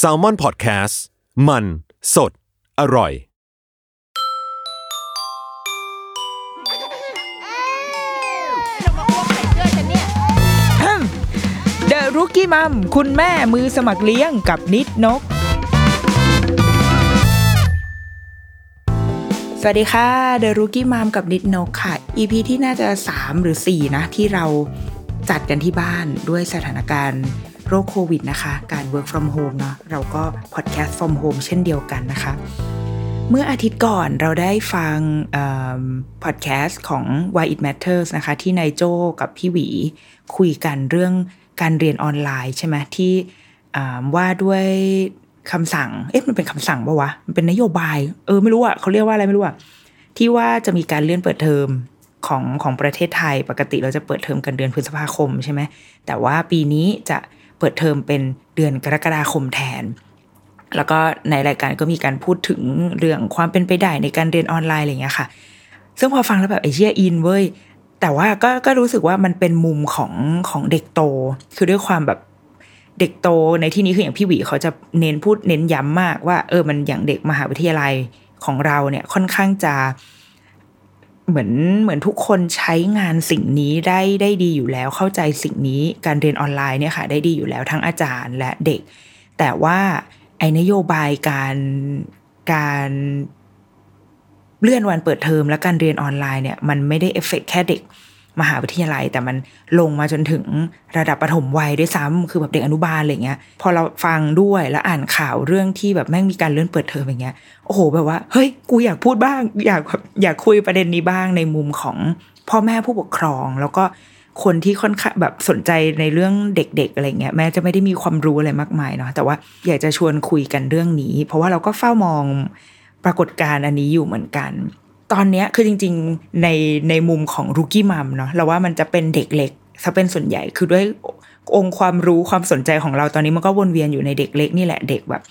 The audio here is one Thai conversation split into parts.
s a l ม o n PODCAST มัน สด อร่อยเดอะรุกี้มัมคุณแม่มือสมัครเลี้ยงกับนิดนก สวัสดีค่ะเดอะรุกี้มัมกับนิดนกค่ะ EP ที่น่าจะ 3 หรือ 4 นะ ที่เราจัดกันที่บ้านด้วยสถานการณ์ โรคโควิดนะคะ การ work from home เนาะเราก็ podcast from home เช่นเดียวกันนะคะ เมื่ออาทิตย์ก่อนเราได้ฟังพอดแคสต์ของ Why It Matters นะคะ ที่นายโจกับพี่หวีคุยกันเรื่องการเรียนออนไลน์ใช่ไหมที่ว่าด้วยคำสั่ง เอ๊ะมันเป็นคำสั่งปะวะ มันเป็นนโยบาย เออไม่รู้อะเขาเรียกว่าอะไรไม่รู้อะที่ว่าจะมีการเลื่อนเปิดเทอมของของประเทศไทย ปกติเราจะเปิดเทอมกันเดือนพฤษภาคมใช่ไหมแต่ว่าปีนี้จะ เปิดเทอมเป็นเดือนกรกฎาคมแทน แล้วก็ในรายการก็มีการพูดถึงเรื่องความเป็นไปได้ในการเรียนออนไลน์อะไรเงี้ยค่ะ ซึ่งพอฟังแล้วแบบไอเชียอินเว้ยแต่ว่าก็ก็รู้สึกว่ามันเป็นมุมของของเด็กโต คือด้วยความแบบเด็กโตในที่นี้คืออย่างพี่หวีเขาจะเน้นพูดเน้นย้ำมากว่า เออมันอย่างเด็กมหาวิทยาลัยของเราเนี่ยค่อนข้างจะ เหมือนเหมือนทุกคนใช้งานสิ่งนี้ได้ได้ดีอยู่แล้ว เข้าใจสิ่งนี้การเรียนออนไลน์เนี่ยค่ะ ได้ดีอยู่แล้วทั้งอาจารย์และเด็ก แต่ว่าไอ้นโยบายการการเลื่อนวันเปิดเทอมและการเรียนออนไลน์เนี่ย มันไม่ได้เอฟเฟกแค่เด็ก มหาวิทยาลัย แต่มันลงมาจนถึงระดับประถมวัยด้วยซ้ำคือแบบเด็กอนุบาลอะไรเงี้ย พอเราฟังด้วยแล้วอ่านข่าวเรื่องที่แบบแม่งมีการเลื่อนเปิดเทอมอย่างเงี้ยโอ้โหแบบว่าเฮ้ยกูอยากพูดบ้าง อยากอยากคุยประเด็นนี้บ้างในมุมของพ่อแม่ผู้ปกครองแล้วก็คนที่ค่อนข้างแบบสนใจในเรื่องเด็กๆอะไรเงี้ยแม้จะไม่ได้มีความรู้อะไรมากมายเนาะแต่ว่าอยากจะชวนคุยกันเรื่องนี้ เพราะว่าเราก็เฝ้ามองปรากฏการณ์อันนี้อยู่เหมือนกัน ตอนนี้คือจริง ๆ ในในมุมของรูกี้มัมเนาะเราว่ามันจะเป็นเด็กเล็กซะเป็นส่วนใหญ่คือด้วยองค์ความรู้ความสนใจของเราตอนนี้มันก็วนเวียนอยู่ในเด็กเล็กนี่แหละเด็กแบบ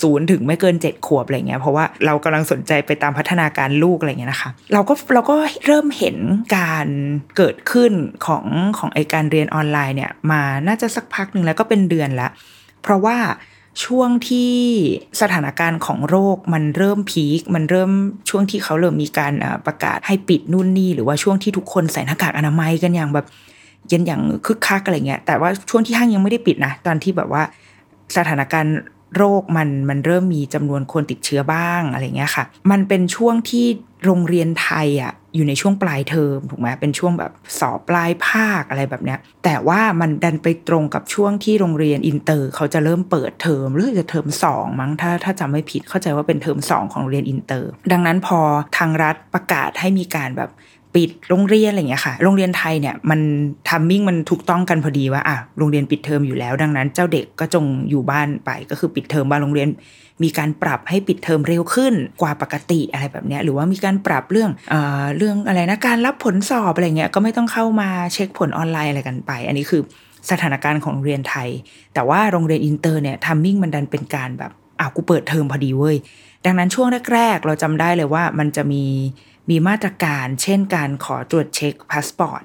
ศูนย์ถึงไม่เกินเจ็ดขวบอะไรเงี้ยเพราะว่าเรากำลังสนใจไปตามพัฒนาการลูกอะไรเงี้ยนะคะ เราก็เราก็เริ่มเห็นการเกิดขึ้นของของไอการเรียนออนไลน์เนี่ยมาน่าจะสักพักหนึ่งแล้วก็เป็นเดือนละ เพราะว่า ช่วงที่สถานการณ์ของโรคมันเริ่มพีค มันเริ่มช่วงที่เขาเริ่มมีการประกาศให้ปิดนู่นนี่ หรือว่าช่วงที่ทุกคนใส่หน้ากากอนามัยกันอย่างแบบเย็นอย่างคึกคักอะไรเงี้ย แต่ว่าช่วงที่ห้างยังไม่ได้ปิดนะ ตอนที่แบบว่าสถานการณ์ โรคมันมันเริ่มมีจำนวนคนติดเชื้อบ้างอะไรเงี้ยค่ะ มันเป็นช่วงที่โรงเรียนไทยอะอยู่ในช่วงปลายเทอมถูกไหมเป็นช่วงแบบสอบปลายภาคอะไรแบบเนี้ย แต่ว่ามันดันไปตรงกับช่วงที่โรงเรียนอินเตอร์ เขาจะเริ่มเปิดเทอมหรือจะเทอมสองมั้งถ้าถ้าจำไม่ผิดเข้าใจว่าเป็นเทอมสองของโรงเรียนอินเตอร์ ดังนั้นพอทางรัฐประกาศให้มีการแบบ ปิดโรงเรียนอะไรเงี้ยค่ะ โรงเรียนไทยเนี่ยมันtiming มันถูกต้องกันพอดีว่าอะโรงเรียนปิดเทอมอยู่แล้ว ดังนั้น เจ้าเด็กก็จงอยู่บ้านไป ก็คือปิดเทอมบางโรงเรียน มีการปรับให้ปิดเทอมเร็วขึ้นกว่าปกติอะไรแบบเนี้ยหรือว่ามีการปรับเรื่องเอ่อเรื่องอะไรนะการรับผลสอบอะไรเงี้ยก็ไม่ต้องเข้ามาเช็คผลออนไลน์อะไรกันไป อันนี้คือสถานการณ์ของโรงเรียนไทย แต่ว่าโรงเรียนอินเตอร์เนี่ย timing มันดันเป็นการแบบอ้าวกูเปิดเทอมพอดีเว้ยดังนั้นช่วงแรกๆ เราจำได้เลยว่ามันจะมี มีมาตรการเช่นการขอตรวจเช็คพาสปอร์ต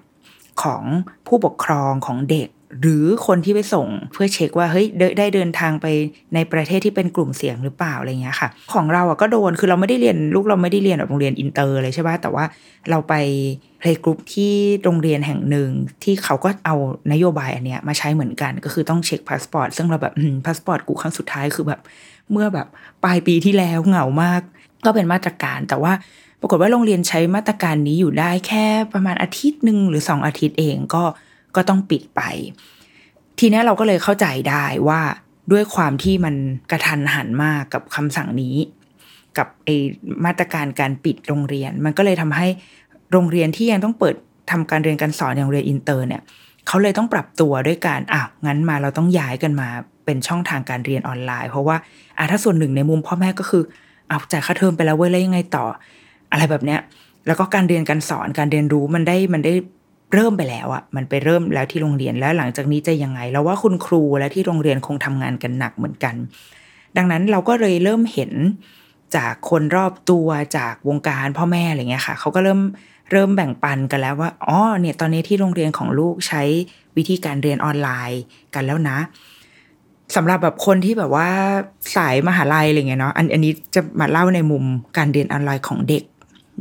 ของผู้ปกครองของเด็ก หรือคนที่ไปส่งเพื่อเช็คว่าเฮ้ยได้เดินทางไปในประเทศที่เป็นกลุ่มเสี่ยงหรือเปล่าอะไรเงี้ยค่ะ ของเราอะก็โดนคือเราไม่ได้เรียนลูกเราไม่ได้เรียนแบบโรงเรียนอินเตอร์เลยใช่ป่ะแต่ว่าเราไป playgroup ที่โรงเรียนแห่งหนึ่งที่เขาก็เอานโยบายอันเนี้ยมาใช้เหมือนกันก็คือต้องเช็คพาสปอร์ตซึ่งเราแบบพาสปอร์ตกูครั้งสุดท้ายคือแบบเมื่อแบบปลายปีที่แล้วเก่ามาก ก็เป็นมาตรการแต่ว่า ปรากฏว่าโรงเรียนใช้มาตรการนี้อยู่ได้แค่ประมาณอาทิตย์หนึ่งหรือสองอาทิตย์เองก็ก็ต้องปิดไป ทีนี้เราก็เลยเข้าใจได้ว่าด้วยความที่มันกระทันหันมากกับคำสั่งนี้ กับไอ้มาตรการการปิดโรงเรียน มันก็เลยทำให้โรงเรียนที่ยังต้องเปิดทำการเรียนการสอนอย่างโรงเรียนอินเตอร์เนี่ยเขาเลยต้องปรับตัวด้วยการอะงั้นมาเราต้องย้ายกันมาเป็นช่องทางการเรียนออนไลน์ เพราะว่าอะถ้าส่วนหนึ่งในมุมพ่อแม่ก็คือเอาจ่ายค่าเทอมไปแล้วเว้ยแล้วยังไงต่อ อะไรแบบเนี้ย แล้วก็การเรียนการสอนการเรียนรู้มันได้มันได้เริ่มไปแล้วอะมันไปเริ่มแล้วที่โรงเรียนแล้วหลังจากนี้จะยังไง แล้วว่าคุณครูและที่โรงเรียนคงทำงานกันหนักเหมือนกัน ดังนั้นเราก็เลยเริ่มเห็นจากคนรอบตัวจากวงการพ่อแม่อะไรเงี้ยค่ะเขาก็เริ่มเริ่มแบ่งปันกันแล้วว่าอ๋อเนี่ยตอนนี้ที่โรงเรียนของลูกใช้วิธีการเรียนออนไลน์กันแล้วนะสำหรับแบบคนที่แบบว่าสายมหาลัยอะไรเงี้ยเนาะอันอันนี้จะมาเล่าในมุมการเรียนออนไลน์ของเด็ก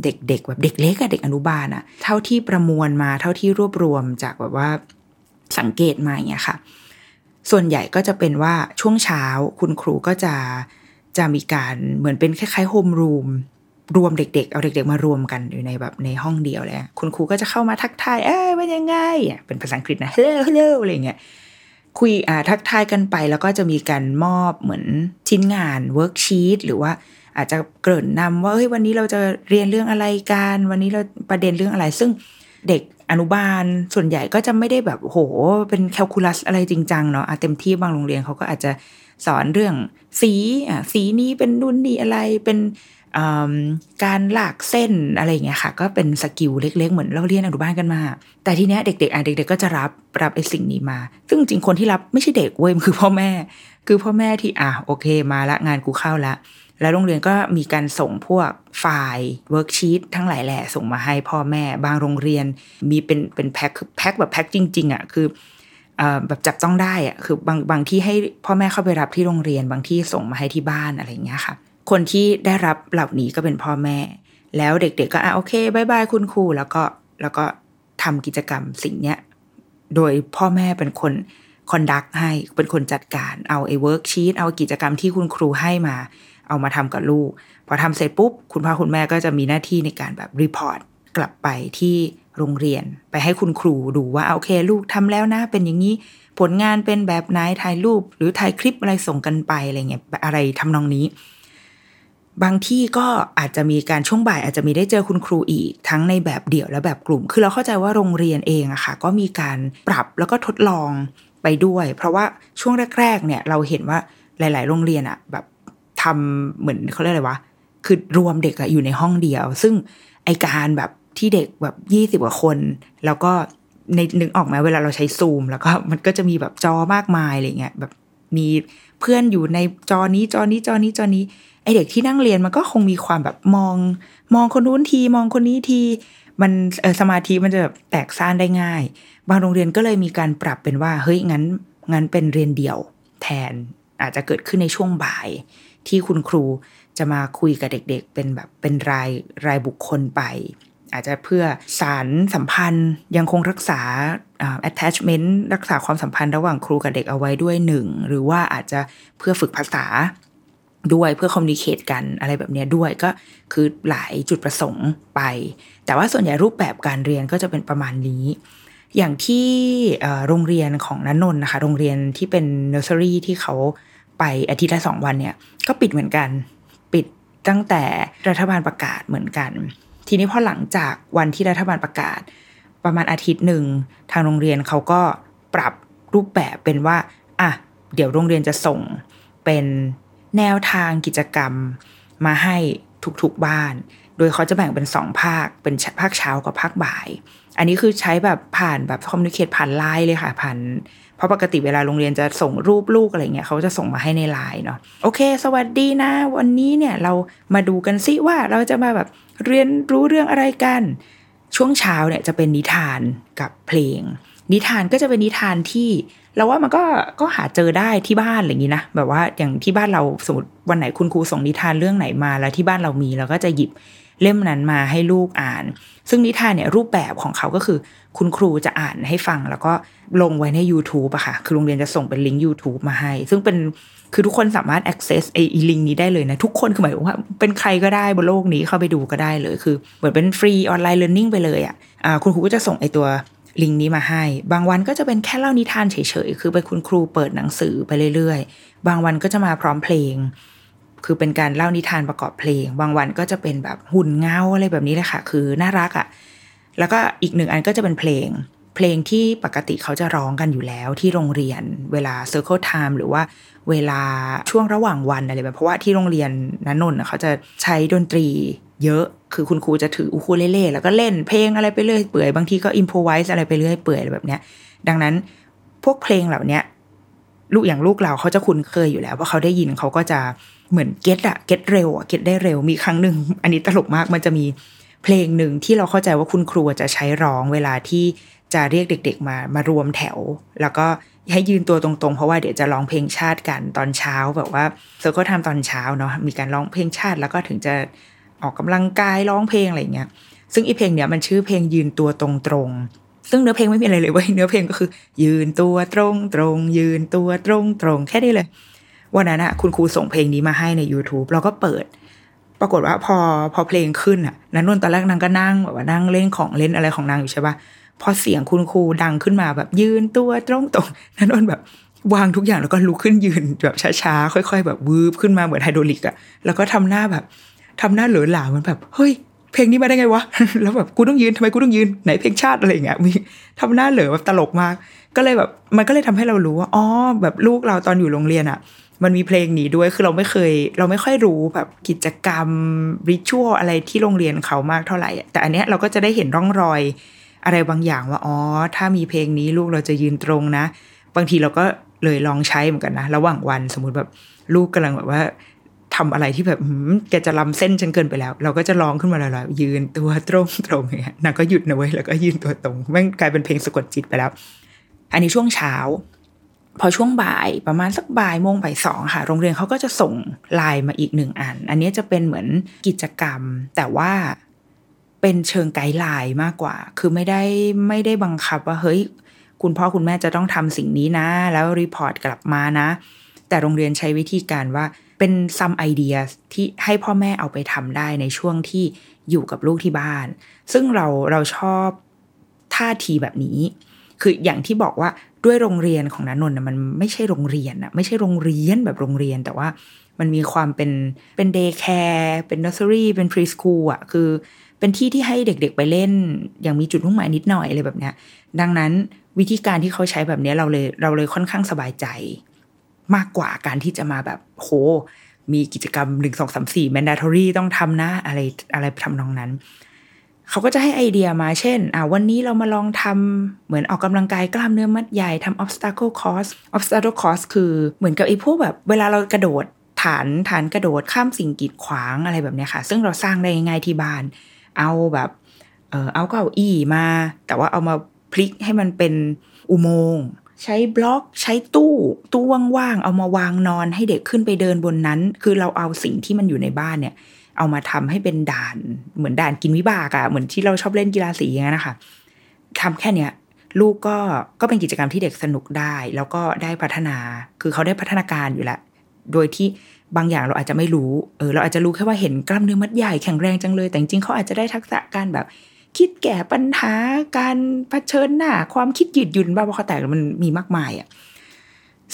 เด็กๆแบบเด็กเล็กอะเด็กอนุบาลอะเท่าที่ประมวลมาเท่าที่รวบรวมจากแบบว่าสังเกตมาอย่างเงี้ยค่ะ ส่วนใหญ่ก็จะเป็นว่าช่วงเช้าคุณครูก็จะจะมีการเหมือนเป็นคล้ายๆโฮมรูมรวมเด็ก ๆ เอาเด็ก ๆ มารวมกันอยู่ในแบบในห้องเดียวเลยคุณครูก็จะเข้ามาทักทายเอ้ยเป็นยังไงเป็นภาษาอังกฤษนะ hello hello อะไรเงี้ยคุยอ่าทักทายกันไปแล้วก็จะมีการมอบเหมือนชิ้นงาน worksheet หรือว่า อาจจะเกริ่นนำว่าเฮ้ยวันนี้เราจะเรียนเรื่องอะไรกันวันนี้เราประเด็นเรื่องอะไร ซึ่งเด็กอนุบาลส่วนใหญ่ก็จะไม่ได้แบบโหเป็นแคลคูลัสอะไรจริงจังเนาะเต็มที่บางโรงเรียนเขาก็อาจจะสอนเรื่องสีอะสีนี้เป็นรุ่นนี้อะไรเป็นการลากเส้นอะไรเงี้ยค่ะ ก็เป็น skill เล็ก ๆ เหมือนเราเรียนอนุบาลกันมา แต่ทีเนี้ยเด็กๆอะเด็ก ๆ ก็จะรับรับไอ้สิ่งนี้มา ซึ่งจริงคนที่รับไม่ใช่เด็กเว้ยมันคือพ่อแม่ คือพ่อแม่ที่อะโอเคมาละงานกูเข้าละ แล้วโรงเรียนก็มีการส่งพวกไฟล์ worksheet ทั้งหลายแหละส่งมาให้พ่อแม่ บางโรงเรียนมีเป็นเป็นแพ็คแพ็คแบบแพ็คจริง ๆอะคือแบบจับต้องได้อะคือบางบางที่ให้พ่อแม่เข้าไปรับที่โรงเรียน บางที่ส่งมาให้ที่บ้านอะไรเงี้ยค่ะ คนที่ได้รับเหล่านี้ก็เป็นพ่อแม่ แล้วเด็กๆก็อะโอเค bye bye คุณครูแล้วก็แล้วก็ทำกิจกรรมสิ่งเนี้ยโดยพ่อแม่เป็นคน conduct ให้เป็นคนจัดการเอาไอ้ worksheet เอากิจกรรมที่คุณครูให้มา เอามาทำกับลูก พอทำเสร็จปุ๊บ คุณพ่อคุณแม่ก็จะมีหน้าที่ในการแบบ report กลับไปที่โรงเรียน ไปให้คุณครูดูว่าโอเค ลูกทำแล้วนะ เป็นอย่างนี้ผลงานเป็นแบบไหนถ่ายรูป หรือถ่ายคลิปอะไรส่งกันไปอะไรเงี้ยอะไรทำนองนี้ บางที่ก็อาจจะมีการช่วงบ่ายอาจจะมีได้เจอคุณครูอีก ทั้งในแบบเดี่ยวและแบบกลุ่ม คือเราเข้าใจว่าโรงเรียนเองอะค่ะ ก็มีการปรับแล้วก็ทดลองไปด้วย เพราะว่าช่วงแรกๆเนี่ยเราเห็นว่าหลาย ๆ โรงเรียนอะแบบ ทำเหมือนเขาเรียกอะไรวะ คือรวมเด็กอะอยู่ในห้องเดียว ซึ่งไอการแบบที่เด็กแบบยี่สิบกว่าคน แล้วก็ในนึกออกไหมเวลาเราใช้ซูม แล้วก็มันก็จะมีแบบจอมากมายอะไรเงี้ยแบบมีเพื่อนอยู่ในจอนี้จอนี้จอนี้จอนี้ไอเด็กที่นั่งเรียนมันก็คงมีความแบบมอง มองคนนู้นที มองคนนี้ที มันเออสมาธิมันจะแบบแตกซ่านได้ง่าย บางโรงเรียนก็เลยมีการปรับเป็นว่า เฮ้ยงั้นงั้นเป็นเรียนเดี่ยวแทนอาจจะเกิดขึ้นในช่วงบ่าย ที่คุณครูจะมาคุยกับเด็กๆ เป็นแบบเป็นรายรายบุคคลไป อาจจะเพื่อสารสัมพันธ์ยังคงรักษา attachment รักษาความสัมพันธ์ระหว่างครูกับเด็กเอาไว้ด้วยหนึ่งหรือว่าอาจจะเพื่อฝึกภาษาด้วยเพื่อคอมมิเคตกันอะไรแบบนี้ด้วยก็คือหลายจุดประสงค์ไป แต่ว่าส่วนใหญ่รูปแบบการเรียนก็จะเป็นประมาณนี้ อย่างที่โรงเรียนของนันนนนะคะ โรงเรียนที่เป็นเนอร์เซอรี่ที่เขาไปอาทิตย์ละสองวันเนี่ย ก็ปิดเหมือนกัน ปิดตั้งแต่รัฐบาลประกาศเหมือนกัน ทีนี้พอหลังจากวันที่รัฐบาลประกาศ ประมาณอาทิตย์หนึ่งทางโรงเรียนเขาก็ปรับรูปแบบเป็นว่าอะเดี๋ยวโรงเรียนจะส่งเป็นแนวทางกิจกรรมมาให้ทุกๆบ้าน โดยเขาจะแบ่งเป็นสองภาค เป็นภาคเช้ากับภาคบ่าย อันนี้คือใช้แบบผ่านแบบคอมมิวนิเคตผ่านไลน์เลยค่ะผ่าน เพราะปกติเวลาโรงเรียนจะส่งรูปลูกอะไรเงี้ยเขาจะส่งมาให้ในไลน์เนาะโอเค สวัสดีนะ วันนี้เนี่ยเรามาดูกันซิว่าเราจะมาแบบเรียนรู้เรื่องอะไรกัน ช่วงเช้าเนี่ยจะเป็นนิทานกับเพลง นิทานก็จะเป็นนิทานที่เราว่ามันก็ก็หาเจอได้ที่บ้านอะไรอย่างนี้นะแบบว่าอย่างที่บ้านเราสมมติวันไหนคุณครูส่งนิทานเรื่องไหนมาแล้วที่บ้านเรามีเราก็จะหยิบ เล่มนั้นมาให้ลูกอ่าน ซึ่งนิทานเนี่ยรูปแบบของเขาก็คือ คุณครูจะอ่านให้ฟัง แล้วก็ลงไว้ใน YouTube อะค่ะ คือโรงเรียนจะส่งเป็นลิงก์ YouTube มาให้ ซึ่งเป็นคือทุกคนสามารถ access ไอ้ลิงก์นี้ได้เลยนะ ทุกคนคือหมายว่า เป็นใครก็ได้บนโลกนี้เข้าไปดูก็ได้เลย คือเหมือนเป็นฟรีออนไลน์เรียนรู้ไปเลยอะ่ะคุณครูก็จะส่งไอ้ตัวลิงก์นี้มาให้ บางวันก็จะเป็นแค่เล่านิทานเฉยๆ คือไปคุณครูเปิดหนังสือไปเรื่อยๆ บางวันก็จะมาพร้อมเพลง คือเป็นการเล่านิทานประกอบเพลง บางวันก็จะเป็นแบบหุ่นเงาอะไรแบบนี้เลยค่ะ คือน่ารักอะ่ะแล้วก็อีกหนึ่งอันก็จะเป็นเพลง เพลงที่ปกติเขาจะร้องกันอยู่แล้วที่โรงเรียนเวลา Circle Time หรือว่าเวลาช่วงระหว่างวันอะไรแบบเพราะว่าที่โรงเรียนนันนนเขาจะใช้ดนตรีเยอะคือคุณครูจะถืออูคูเลเล่แล้วก็เล่นเพลงอะไรไปเรื่อยเปื่อยบางทีก็ improvise อะไรไปเรื่อยเปื่อยแบบเนี้ยดังนั้นพวกเพลงเหล่านี้ ลูกอย่างลูกเราเขาจะคุ้นเคยอยู่แล้วเพราะเขาได้ยินเขาก็จะเหมือน get อะ get เร็วอะ get ได้เร็วมีครั้งหนึ่งอันนี้ตลกมากมันจะมีเพลงหนึ่งที่เราเข้าใจว่าคุณครูจะใช้ร้องเวลาที่จะเรียกเด็ก ๆ มามารวมแถว แล้วก็ให้ยืนตัวตรงๆ เพราะว่าเดี๋ยวจะร้องเพลงชาติกันตอนเช้าแบบว่าเซอร์ก็ทำตอนเช้าเนาะมีการร้องเพลงชาติแล้วก็ถึงจะออกกำลังกายร้องเพลงอะไรเงี้ยซึ่งอีเพลงเนี้ยมันชื่อเพลงยืนตัวตรงๆ ซึ่งเนื้อเพลงไม่มีอะไรเลยเว้ยเนื้อเพลงก็คือ ยืนตัวตรงตรงยืนตัวตรงตรงแค่นี้เลย วันนั้นอะคุณครูส่งเพลงนี้มาให้ใน YouTube เราก็เปิด ปรากฏว่าพอพอเพลงขึ้นอะนันนนตอนแรกนางก็นั่งแบบว่านั่งเล่นของเล่นอะไรของนางอยู่ใช่ปะพอเสียงคุณครูดังขึ้นมาแบบยืนตัวตรงตรงนันนนแบบวางทุกอย่างแล้วก็ลุกขึ้นยืนแบบช้าๆค่อย ๆ แบบวืบขึ้นมาเหมือนไฮโดรลิกอะแล้วก็ทำหน้าแบบทำหน้าเหลือหลาเหมือนแบบเฮ้ย เพลงนี้มาได้ไงวะ แล้วแบบกูต้องยืนทำไมกูต้องยืนไหนเพลงชาติอะไรอย่างเงี้ยมีทำหน้าเหลือแบบตลกมาก ก็เลยแบบมันก็เลยทำให้เรารู้ว่าอ๋อแบบลูกเราตอนอยู่โรงเรียนอะมันมีเพลงนี้ด้วยคือเราไม่เคย เราไม่ค่อยรู้แบบกิจกรรมริชวลอะไรที่โรงเรียนเขามากเท่าไหร่ แต่อันเนี้ยเราก็จะได้เห็นร่องรอยอะไรบางอย่างว่าอ๋อถ้ามีเพลงนี้ลูกเราจะยืนตรงนะ บางทีเราก็เลยลองใช้เหมือนกันนะ ระหว่างวันสมมุติแบบลูกกำลังแบบว่า ทำอะไรที่แบบแกจะล้าเส้นจนเกินไปแล้ว เราก็จะร้องขึ้นมาลอยๆยืนตัวตรงตรงอย่างเงี้ยนางก็หยุดนะเว้ยแล้วก็ยืนตัวตรงแม่งกลายเป็นเพลงสะกดจิตไปแล้ว อันนี้ช่วงเช้า พอช่วงบ่ายประมาณสักบ่ายโมงบ่ายสองค่ะ โรงเรียนเขาก็จะส่งไลน์มาอีกหนึ่งอัน อันนี้จะเป็นเหมือนกิจกรรม แต่ว่าเป็นเชิง guideline มากกว่า คือไม่ได้ไม่ได้บังคับว่าเฮ้ยคุณพ่อคุณแม่จะต้องทำสิ่งนี้นะ แล้ว report กลับมานะ แต่โรงเรียนใช้วิธีการว่า เป็น some idea ที่ให้พ่อแม่เอาไปทำได้ในช่วงที่อยู่กับลูกที่บ้าน ซึ่งเราเราชอบท่าทีแบบนี้ คืออย่างที่บอกว่าด้วยโรงเรียนของนันนนท์มันไม่ใช่โรงเรียนอะไม่ใช่โรงเรียนแบบโรงเรียนแต่ว่ามันมีความเป็นเป็น daycare เป็นนอสเซอรี่เป็น preschool อะคือ เป็นที่ที่ให้เด็กๆไปเล่น อย่างมีจุดมุ่งหมายนิดหน่อยอะไรแบบเนี้ยดังนั้นวิธีการที่เขาใช้แบบนี้เราเลยเราเลยค่อนข้างสบายใจ มากกว่าการที่จะมาแบบโห มีกิจกรรมหนึ่งสองสามสี่ mandatory ต้องทำนะอะไรอะไรทำนองนั้น เขาก็จะให้ไอเดียมาเช่น อ่าวันนี้เรามาลองทำเหมือนออกกำลังกายกล้ามเนื้อมัดใหญ่ทำ obstacle course obstacle course คือเหมือนกับไอพวกแบบเวลาเรากระโดดฐานฐานกระโดดข้ามสิ่งกีดขวางอะไรแบบนี้ค่ะ ซึ่งเราสร้างได้ง่ายที่บ้าน เอาแบบเออเอาเก้าอี้มา แต่ว่าเอามาพลิกให้มันเป็นอุโมงค์ ใช้บล็อกใช้ตู้ ตู้ว่างๆเอามาวางนอนให้เด็กขึ้นไปเดินบนนั้น คือเราเอาสิ่งที่มันอยู่ในบ้านเนี่ย เอามาทำให้เป็นด่านเหมือนด่านกินวิบากอะเหมือนที่เราชอบเล่นกีฬาสีอย่างนั้นนะคะทำแค่เนี้ยลูกก็ก็เป็นกิจกรรมที่เด็กสนุกได้ แล้วก็ได้พัฒนา คือเขาได้พัฒนาการอยู่แล้วโดยที่บางอย่างเราอาจจะไม่รู้ เออ เราอาจจะรู้แค่ว่าเห็นกล้ามเนื้อมัดใหญ่แข็งแรงจังเลย แต่จริงๆเขาอาจจะได้ทักษะการแบบ คิดแก้ปัญหาการเผชิญหน้าความคิดยืดหยุ่นบ้าบอคอแตกมันมีมากมายอะ่ะ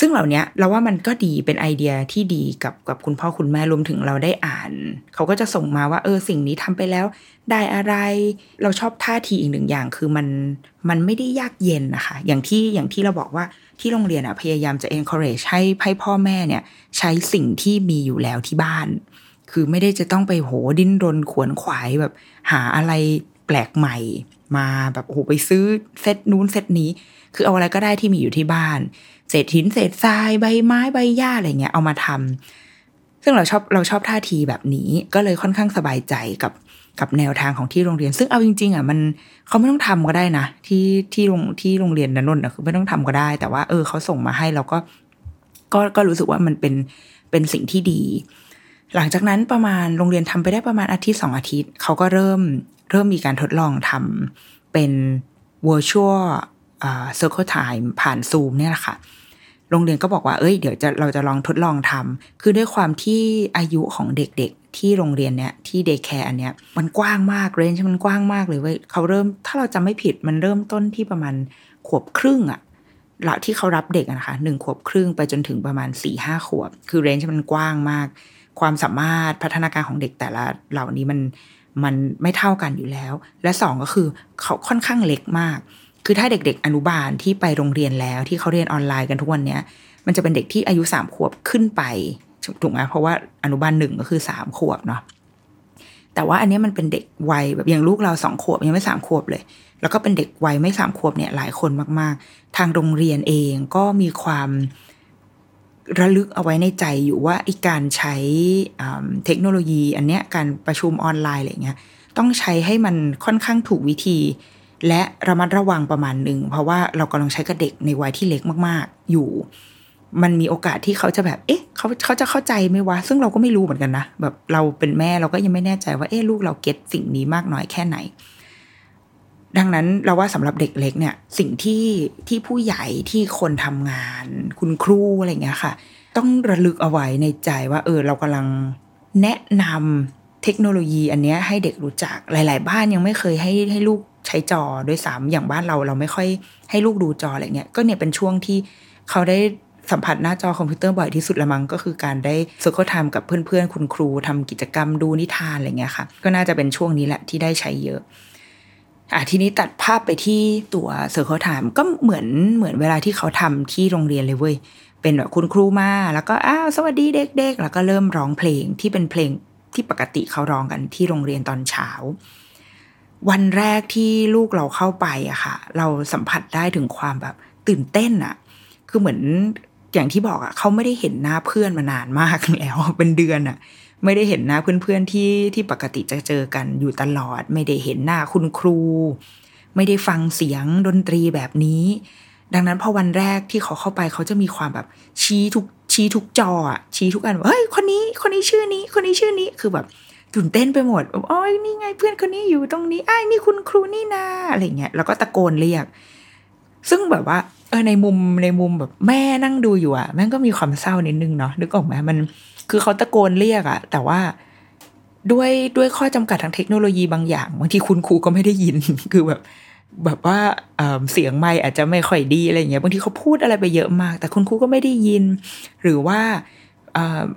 ซึ่งเหล่านี้เราว่ามันก็ดีเป็นไอเดียที่ดีกับกับคุณพ่อคุณแม่รวมถึงเราได้อ่าน เขาก็จะส่งมาว่าเออสิ่งนี้ทำไปแล้ว ได้อะไรเราชอบท่าทีอีกหนึ่งอย่าง คือมันมันไม่ได้ยากเย็นนะคะ อย่างที่อย่างที่เราบอกว่าที่โรงเรียนอะพยายามจะ encourage ให้ให้พ่อแม่เนี่ยใช้สิ่งที่มีอยู่แล้วที่บ้าน คือไม่ได้จะต้องไปโหดิ้นรนขวนขวายแบบหาอะไร ปลกใหม่ มาแบบโอ้โหไปซื้อเซตนู้นเซตนี้ คือเอาอะไรก็ได้ที่มีอยู่ที่บ้าน เศษหินเศษทรายใบไม้ใบหญ้าอะไรเงี้ยเอามาทำซึ่งเราชอบเราชอบท่าทีแบบนี้ก็เลยค่อนข้างสบายใจกับกับแนวทางของที่โรงเรียน ซึ่งเอาจริงๆอะมันเขาไม่ต้องทำก็ได้นะที่ที่โรงที่โรงเรียนนันนท์คือไม่ต้องทำก็ได้ แต่ว่าเออเขาส่งมาให้เราก็ ก็ก็รู้สึกว่ามันเป็นเป็นสิ่งที่ดี หลังจากนั้นประมาณโรงเรียนทำไปได้ประมาณอาทิตย์สองอาทิตย์เขาก็เริ่ม เริ่มมีการทดลองทำเป็น virtual circle time ผ่านซูมเนี่ยแหละค่ะโรงเรียนก็บอกว่า เอ้ย เดี๋ยวจะเราจะลองทดลองทำคือด้วยความที่อายุของเด็กๆ ที่โรงเรียนเนี้ย ที่ daycare อันเนี้ย มันกว้างมาก range มันกว้างมากเลยเว้ยเขาเริ่ม ถ้าเราจำไม่ผิด มันเริ่มต้นที่ประมาณขวบครึ่งอะละที่เขารับเด็กนะคะหนึ่งขวบครึ่งไปจนถึงประมาณสี่ห้าขวบ คือ range มันกว้างมาก ความสามารถพัฒนาการของเด็กแต่ละเหล่านี้มัน มันไม่เท่ากันอยู่แล้ว และสองก็คือเขาค่อนข้างเล็กมาก คือถ้าเด็ก ๆ อนุบาลที่ไปโรงเรียนแล้ว ที่เขาเรียนออนไลน์กันทุกวันเนี้ย มันจะเป็นเด็กที่อายุสามขวบขึ้นไปถูกไหมเพราะว่าอนุบาลหนึ่งก็คือสามขวบเนาะแต่ว่าอันนี้มันเป็นเด็กวัยแบบอย่างลูกเราสองขวบยังไม่สามขวบเลย แล้วก็เป็นเด็กวัยไม่สามขวบเนี่ยหลายคนมาก ๆ ทางโรงเรียนเองก็มีความ ระลึกเอาไว้ในใจอยู่ว่าไอการใช้เทคโนโลยี อันเนี้ยการประชุมออนไลน์อะไรเงี้ยต้องใช้ให้มันค่อนข้างถูกวิธี และระมัดระวังประมาณหนึ่ง เพราะว่าเรากำลังใช้กับเด็กในวัยที่เล็กมาก ๆ อยู่ มันมีโอกาสที่เขาจะแบบ เอ๊ะเขาเขาจะเข้าใจไหมวะ ซึ่งเราก็ไม่รู้เหมือนกันนะ แบบเราเป็นแม่เราก็ยังไม่แน่ใจว่า เอ๊ะลูกเราเก็ตสิ่งนี้มากน้อยแค่ไหน ดังนั้นเราว่าสำหรับเด็กเล็กเนี่ยสิ่งที่ที่ผู้ใหญ่ที่คนทำงาน คุณครูอะไรเงี้ยค่ะ ต้องระลึกเอาไว้ในใจว่า เออ เรากำลังแนะนำเทคโนโลยีอันเนี้ยให้เด็กรู้จักหลาย ๆ บ้านยังไม่เคยให้ให้ลูกใช้จอด้วยซ้ำอย่างบ้านเราเราไม่ค่อยให้ลูกดูจออะไรเงี้ยก็เนี่ยเป็นช่วงที่เขาได้สัมผัสหน้าจอคอมพิวเตอร์บ่อยที่สุดละมั้งก็คือการได้ circle time กับเพื่อนๆ คุณครูทำกิจกรรมดูนิทานอะไรเงี้ยค่ะ ก็น่าจะเป็นช่วงนี้แหละที่ได้ใช้เยอะ อะทีนี้ตัดภาพไปที่ตัว circle time ก็เหมือนเหมือนเวลาที่เขาทำที่โรงเรียนเลยเว้ย เป็นแบบคุณครูมา แล้วก็อ้าวสวัสดีเด็ก ๆ แล้วก็เริ่มร้องเพลงที่เป็นเพลงที่ปกติเขาร้องกันที่โรงเรียนตอนเช้า วันแรกที่ลูกเราเข้าไปอะค่ะ เราสัมผัสได้ถึงความแบบตื่นเต้นอะคือเหมือนอย่างที่บอกอะเขาไม่ได้เห็นหน้าเพื่อนมานานมากแล้วเป็นเดือนอะ ไม่ได้เห็นหน้าเพื่อนๆที่ที่ปกติจะเจอกันอยู่ตลอด ไม่ได้เห็นหน้าคุณครู ไม่ได้ฟังเสียงดนตรีแบบนี้ ดังนั้นพอวันแรกที่เขาเข้าไปเขาจะมีความแบบชี้ทุกชี้ทุกจอชี้ทุกอันว่าเฮ้ยคนนี้คนนี้ชื่อนี้ คนนี้ชื่อนี้คือแบบตื่นเต้นไปหมดแบบอ๋อนี่ไงเพื่อนคนนี้อยู่ตรงนี้ไอ้นี่คุณครูนี่นาอะไรเงี้ยแล้วก็ตะโกนเรียก ซึ่งแบบว่าเออในมุมในมุมแบบแม่นั่งดูอยู่อะแม่งก็มีความเศร้านิดนึงเนาะนึกออกไหมมัน คือเขาตะโกนเรียกอะแต่ว่าด้วยด้วยข้อจำกัดทางเทคโนโลยีบางอย่างบางทีคุณครูก็ไม่ได้ยิน คือแบบแบบว่าเสียงไม่อาจจะไม่ค่อยดีอะไรเงี้ยบางทีเขาพูดอะไรไปเยอะมาก แต่คุณครูก็ไม่ได้ยิน หรือว่า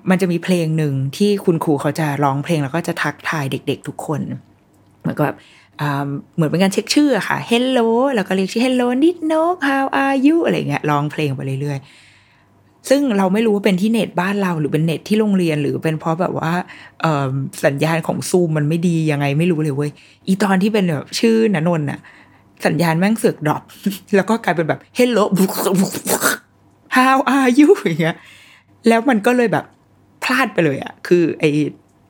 มันจะมีเพลงหนึ่งที่คุณครูเขาจะร้องเพลงแล้วก็จะทักทายเด็ก ๆ ทุกคนเหมือนกับเหมือนเป็นการเช็คชื่อค่ะ hello แล้วก็เรียกชื่อ hello นิดนก how are you อะไรเงี้ยร้องเพลงไปเรื่อยๆ ซึ่งเราไม่รู้ว่าเป็นที่เน็ตบ้านเราหรือเป็นเน็ตที่โรงเรียนหรือเป็นเพราะแบบว่าสัญญาณของซูมมันไม่ดียังไงไม่รู้เลยเว้ยอีตอนที่เป็นแบบชื่อนนนท์อะสัญญาณแม่งเสือกดรอปแล้วก็กลายเป็นแบบ hello how are you อย่างเงี้ยแล้วมันก็เลยแบบพลาดไปเลยอะคือไอ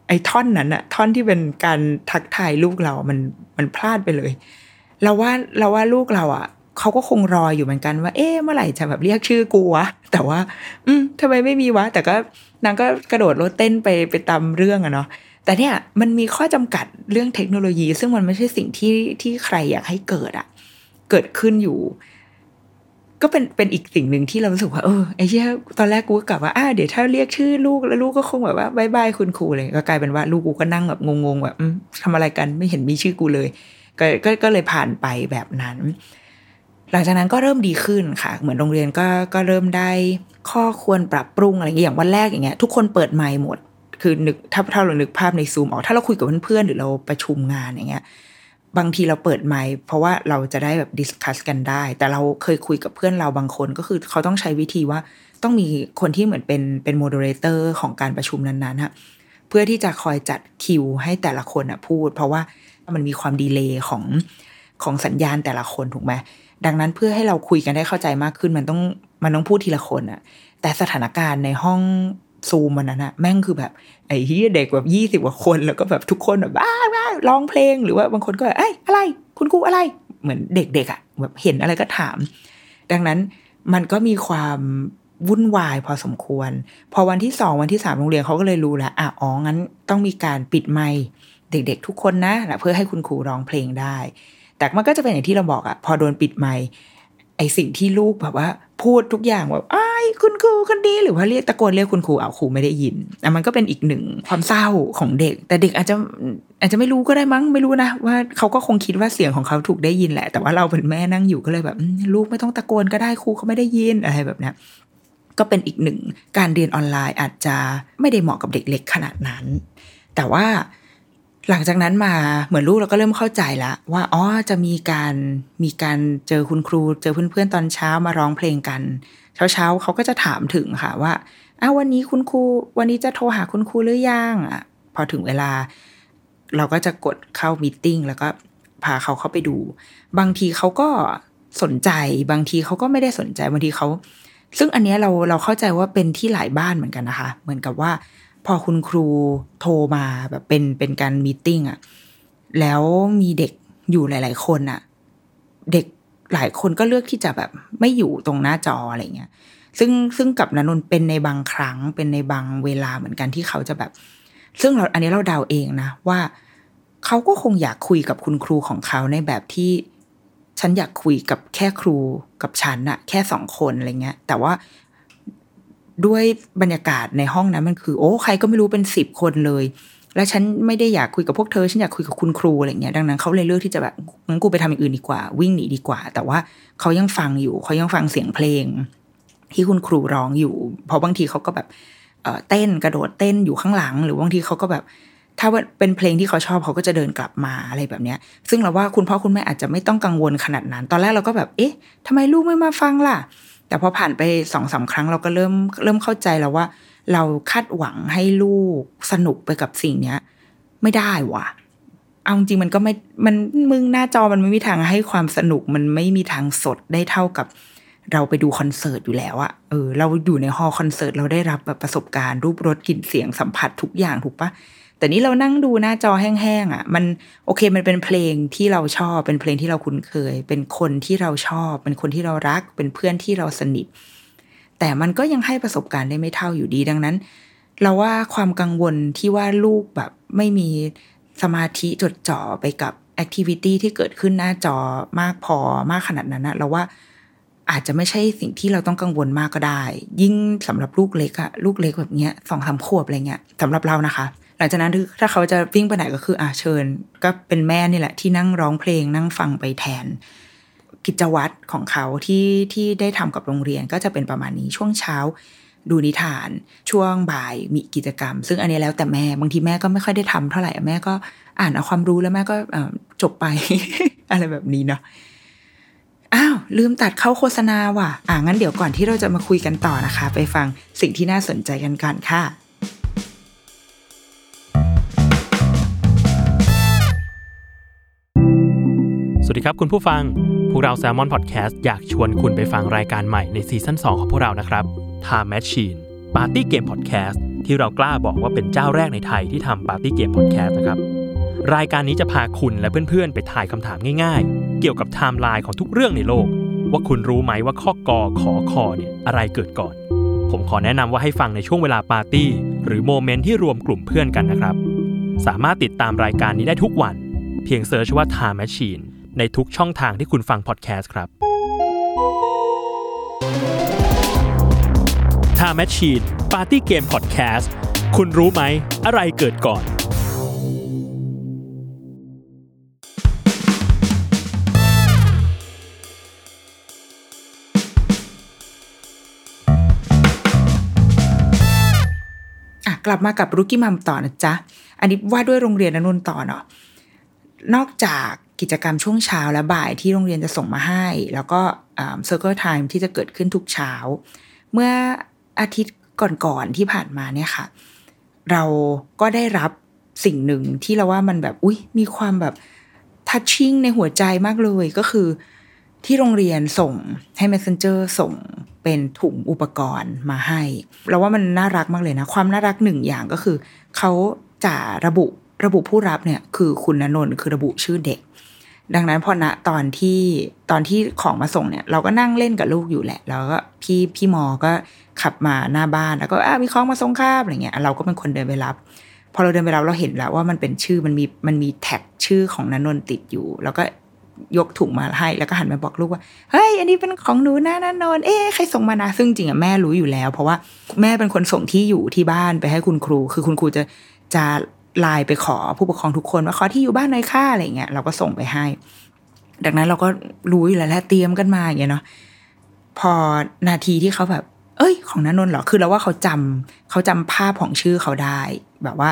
ไอท่อนนั้นอะท่อนที่เป็นการทักทายลูกเรา มันมันพลาดไปเลย เราว่าเราว่าลูกเราอะ เขาก็คงรออยู่เหมือนกันว่า เอ๊ะเมื่อไหร่จะแบบเรียกชื่อกูวะ แต่ว่า อืมทำไมไม่มีวะ แต่ก็นางก็กระโดดรถเต้นไปไปตามเรื่องอะเนาะแต่เนี่ยมันมีข้อจำกัดเรื่องเทคโนโลยี ซึ่งมันไม่ใช่สิ่งที่ที่ใครอยากให้เกิดอะเกิดขึ้นอยู่ ก็เป็นเป็นอีกสิ่งหนึ่งที่เรารู้สึกว่าเออไอ้เชี่ยตอนแรกกูก็กลับว่าอ่าเดี๋ยวถ้าเรียกชื่อลูกแล้วลูกก็คงแบบว่าบายบายคุณครูเลยก็กลายเป็นว่าลูกกูก็นั่งแบบงงๆแบบทำอะไรกันไม่เห็นมีชื่อกูเลย ก็ก็เลยผ่านไปแบบนั้น หลังจากนั้นก็เริ่มดีขึ้นค่ะ เหมือนโรงเรียนก็ก็เริ่มได้ข้อควรปรับปรุงอะไรอย่างวันแรกอย่างเงี้ยทุกคนเปิดไมค์หมด คือนึกถ้าถ้าเรานึกภาพในซูมออกถ้าเราคุยกับเพื่อนๆหรือเราประชุมงานอย่างเงี้ยบางทีเราเปิดไมค์เพราะว่าเราจะได้แบบ discuss กันได้ แต่เราเคยคุยกับเพื่อนเราบางคนก็คือเขาต้องใช้วิธีว่าต้องมีคนที่เหมือนเป็นเป็น moderator ของการประชุมนั้นๆฮะเพื่อที่จะคอยจัดคิวให้แต่ละคนอะพูด เพราะว่ามันมีความดีเลย์ของของสัญญาณแต่ละคนถูกไหม ดังนั้นเพื่อให้เราคุยกันได้เข้าใจมากขึ้นมันต้องมันต้องพูดทีละคนอะแต่สถานการณ์ในห้องซูมมันนั้นอะแม่งคือแบบไอ้ที่เด็กแบบยี่สิบกว่าคนแล้วก็แบบทุกคนแบบบ้าบ้าร้องเพลงหรือว่าบางคนก็แบบเอ้อะไร คุณครูอะไร เหมือนเด็กๆอะแบบเห็นอะไรก็ถาม ดังนั้นมันก็มีความวุ่นวายพอสมควร พอวันที่สองวันที่สามโรงเรียนเขาก็เลยรู้แล้วอะอ๋องั้นต้องมีการปิดไมค์เด็กๆ ทุกคนนะเพื่อให้คุณครูร้องเพลงได้ แต่มันก็จะเป็นอย่างที่เราบอกอะพอโดนปิดไมค์ไอสิ่งที่ลูกแบบว่า พูดทุกอย่างแบบอ้คุณครูคนดีหรือว่าเรียกตะโกนเรียกคุณครูเอาครูไม่ได้ยินอะมันก็เป็นอีกหนึ่งความเศร้าของเด็ก แต่เด็กอาจจะอาจจะไม่รู้ก็ได้มั้งไม่รู้นะว่าเขาก็คงคิดว่าเสียงของเขาถูกได้ยินแหละ แต่ว่าเราเป็นแม่นั่งอยู่ก็เลยแบบลูกไม่ต้องตะโกนก็ได้ครูเขาไม่ได้ยินอะไรแบบนี้ก็เป็นอีกหนึ่งการเรียนออนไลน์อาจจะไม่ได้เหมาะกับเด็กเล็กขนาดนั้น แต่ว่า หลังจากนั้นมาเหมือนลูกเราก็เริ่มเข้าใจแล้วว่าอ๋อจะมีการมีการเจอคุณครู เจอเพื่อนๆตอนเช้ามาร้องเพลงกัน เช้าๆเขาก็จะถามถึงค่ะว่าอ้าววันนี้คุณครูวันนี้จะโทรหาคุณครูหรือยังอะพอถึงเวลา เราก็จะกดเข้ามีติ้งแล้วก็พาเขาเข้าไปดู บางทีเขาก็สนใจ บางทีเขาก็ไม่ได้สนใจบางทีเขาซึ่งอันนี้เราเราเข้าใจว่าเป็นที่หลายบ้านเหมือนกันนะคะ เหมือนกับว่า พอคุณครูโทรมาแบบเป็นเป็นการมีติ้งอะแล้วมีเด็กอยู่หลาย ๆ คนอะเด็กหลายคนก็เลือกที่จะแบบไม่อยู่ตรงหน้าจออะไรเงี้ย ซึ่งซึ่งกับนันนนเป็นในบางครั้งเป็นในบางเวลาเหมือนกันที่เขาจะแบบ ซึ่งเราอันนี้เราเดาเองนะว่าเขาก็คงอยากคุยกับคุณครูของเขาในแบบที่ฉันอยากคุยกับแค่ครูกับฉันอะแค่สองคนอะไรเงี้ย แต่ว่า ด้วยบรรยากาศในห้องนั้นมันคือ โอ้ใครก็ไม่รู้เป็นสิบคนเลย แล้วฉันไม่ได้อยากคุยกับพวกเธอ ฉันอยากคุยกับคุณครูอะไรเงี้ยดังนั้นเขาเลยเลือกที่จะแบบงั้นกูไปทำอย่างอื่นดีกว่า วิ่งหนีดีกว่า แต่ว่าเขายังฟังอยู่เขายังฟังเสียงเพลง ที่คุณครูร้องอยู่ เพราะบางทีเขาก็แบบเต้นกระโดดเต้นอยู่ข้างหลัง หรือบางทีเขาก็แบบถ้าว่าเป็นเพลงที่เขาชอบเขาก็จะเดินกลับมาอะไรแบบเนี้ย ซึ่งเราว่าคุณพ่อคุณแม่อาจจะไม่ต้องกังวลขนาดนั้น ตอนแรกเราก็แบบ เอ๊ะทำไมลูกไม่มาฟังล่ะ แต่พอผ่านไปสองสาครั้งเราก็เริ่มเริ่มเข้าใจแล้วว่า เราคาดหวังให้ลูกสนุกไปกับสิ่งเนี้ย ไม่ได้ว่ะ เอาจริงมันก็ไม่มันมึงหน้าจอมันไม่มีทางให้ความสนุกมันไม่มีทางสดได้เท่ากับเราไปดูคอนเสิร์ตอยู่แล้วอะเออ เราอยู่ในฮอลคอนเสิร์ตเราได้รับแบบประสบการณ์รูปรสกลิ่นเสียงสัมผัสทุกอย่างถูกปะ แต่นี้เรานั่งดูหน้าจอแห้งๆอะ มันโอเคมันเป็นเพลงที่เราชอบ เป็นเพลงที่เราคุ้นเคย เป็นคนที่เราชอบ เป็นคนที่เรารัก เป็นเพื่อนที่เราสนิท แต่มันก็ยังให้ประสบการณ์ได้ไม่เท่าอยู่ดีดังนั้น เราว่าความกังวลที่ว่าลูกแบบไม่มีสมาธิจดจ่อไปกับแอคทิวิตี้ที่เกิดขึ้นหน้าจอมากพอมากขนาดนั้นนะเราว่าอาจจะไม่ใช่สิ่งที่เราต้องกังวลมากก็ได้ ยิ่งสำหรับลูกเล็กอะลูกเล็กแบบเนี้ยสองสามขวบอะไรเงี้ยสำหรับเรานะคะ หลังจากนั้นถ้าเขาจะวิ่งไปไหนก็คืออะเชิญ ก็เป็นแม่นี่แหละ ที่นั่งร้องเพลงนั่งฟังไปแทน กิจวัตรของเขาที่ที่ได้ทำกับโรงเรียนก็จะเป็นประมาณนี้ช่วงเช้าดูนิทานช่วงบ่ายมีกิจกรรม ซึ่งอันนี้แล้วแต่แม่บางทีแม่ก็ไม่ค่อยได้ทำเท่าไหร่แม่ก็อ่านเอาความรู้แล้วแม่ก็จบไป อะไรแบบนี้เนาะอ้าว ลืมตัดเข้าโฆษณาว่ะ อ่างั้นเดี๋ยวก่อนที่เราจะมาคุยกันต่อนะคะ ไปฟังสิ่งที่น่าสนใจกันก่อนค่ะ สวัสดีครับคุณผู้ฟัง พวกเรา Salmon Podcast อยากชวนคุณไปฟังรายการใหม่ในซีซั่น2 ของพวกเรานะครับ Time Machine Party Game Podcast ที่เรากล้าบอกว่าเป็นเจ้าแรกในไทยที่ทำ Party Game Podcast นะครับ รายการนี้จะพาคุณและเพื่อนๆ ไปทายคำถามง่ายๆ เกี่ยวกับไทม์ไลน์ของทุกเรื่องในโลก ว่าคุณรู้ไหมว่าข้อกอขอคอเนี่ยอะไรเกิดก่อน ผมขอแนะนำว่าให้ฟังในช่วงเวลาปาร์ตี้หรือ moment ที่รวมกลุ่มเพื่อนกันนะครับ สามารถติดตามรายการนี้ได้ทุกวัน เพียง search ว่า Time Machine ในทุกช่องทางที่คุณฟังพอดแคสต์ครับ Time Machine Party Game Podcast คุณรู้ไหม อะไรเกิดก่อนกลับมากับรุกี้มัมต่อนะจ๊ะ อันนี้ว่าด้วยโรงเรียนนนนต่อเนาะนอกจาก กิจกรรมช่วงเช้าและบ่ายที่โรงเรียนจะส่งมาให้ แล้วก็ circle time ที่จะเกิดขึ้นทุกเช้า เมื่ออาทิตย์ก่อนๆที่ผ่านมาเนี่ยค่ะ เราก็ได้รับสิ่งหนึ่งที่เราว่ามันแบบอุ้ยมีความแบบ touching ในหัวใจมากเลยก็คือ ที่โรงเรียนส่งให้ messenger ส่งเป็นถุงอุปกรณ์มาให้ เราว่ามันน่ารักมากเลยนะ ความน่ารักหนึ่งอย่างก็คือ เขาจะระบุระบุผู้รับเนี่ย คือคุณนนท์คือระบุชื่อเด็ก ดังนั้นพอณตอนที่ตอนที่ของมาส่งเนี่ย เราก็นั่งเล่นกับลูกอยู่แหละ แล้วก็พี่พี่มอก็ขับมาหน้าบ้านแล้วก็อ่ามีของมาส่งครับอะไรเงี้ยเราก็เป็นคนเดินไปรับ พอเราเดินไปรับเราเห็นแล้วว่ามันเป็นชื่อมันมีมันมีแท็กชื่อของนนนท์ติดอยู่ แล้วก็ยกถุงมาให้แล้วก็หันมาบอกลูกว่าเฮ้ยอันนี้เป็นของหนูนะนันนนเอ๊ใครส่งมานะซึ่งจริงอะแม่รู้อยู่แล้ว เพราะว่าแม่เป็นคนส่งที่อยู่ที่บ้านไปให้คุณครู คือคุณครูจะจะ ไลน์ไปขอผู้ปกครองทุกคนว่าขอที่อยู่บ้านหน่อยค่าอะไรเงี้ยเราก็ส่งไปให้ ดังนั้นเราก็รู้อยู่แล้วแหละเตรียมกันมาอย่างเงี้ยเนาะพอนาทีที่เขาแบบ เอ้ย ของนันนนเหรอคือเราว่าเขาจำเขาจำภาพของชื่อเขาได้ แบบว่า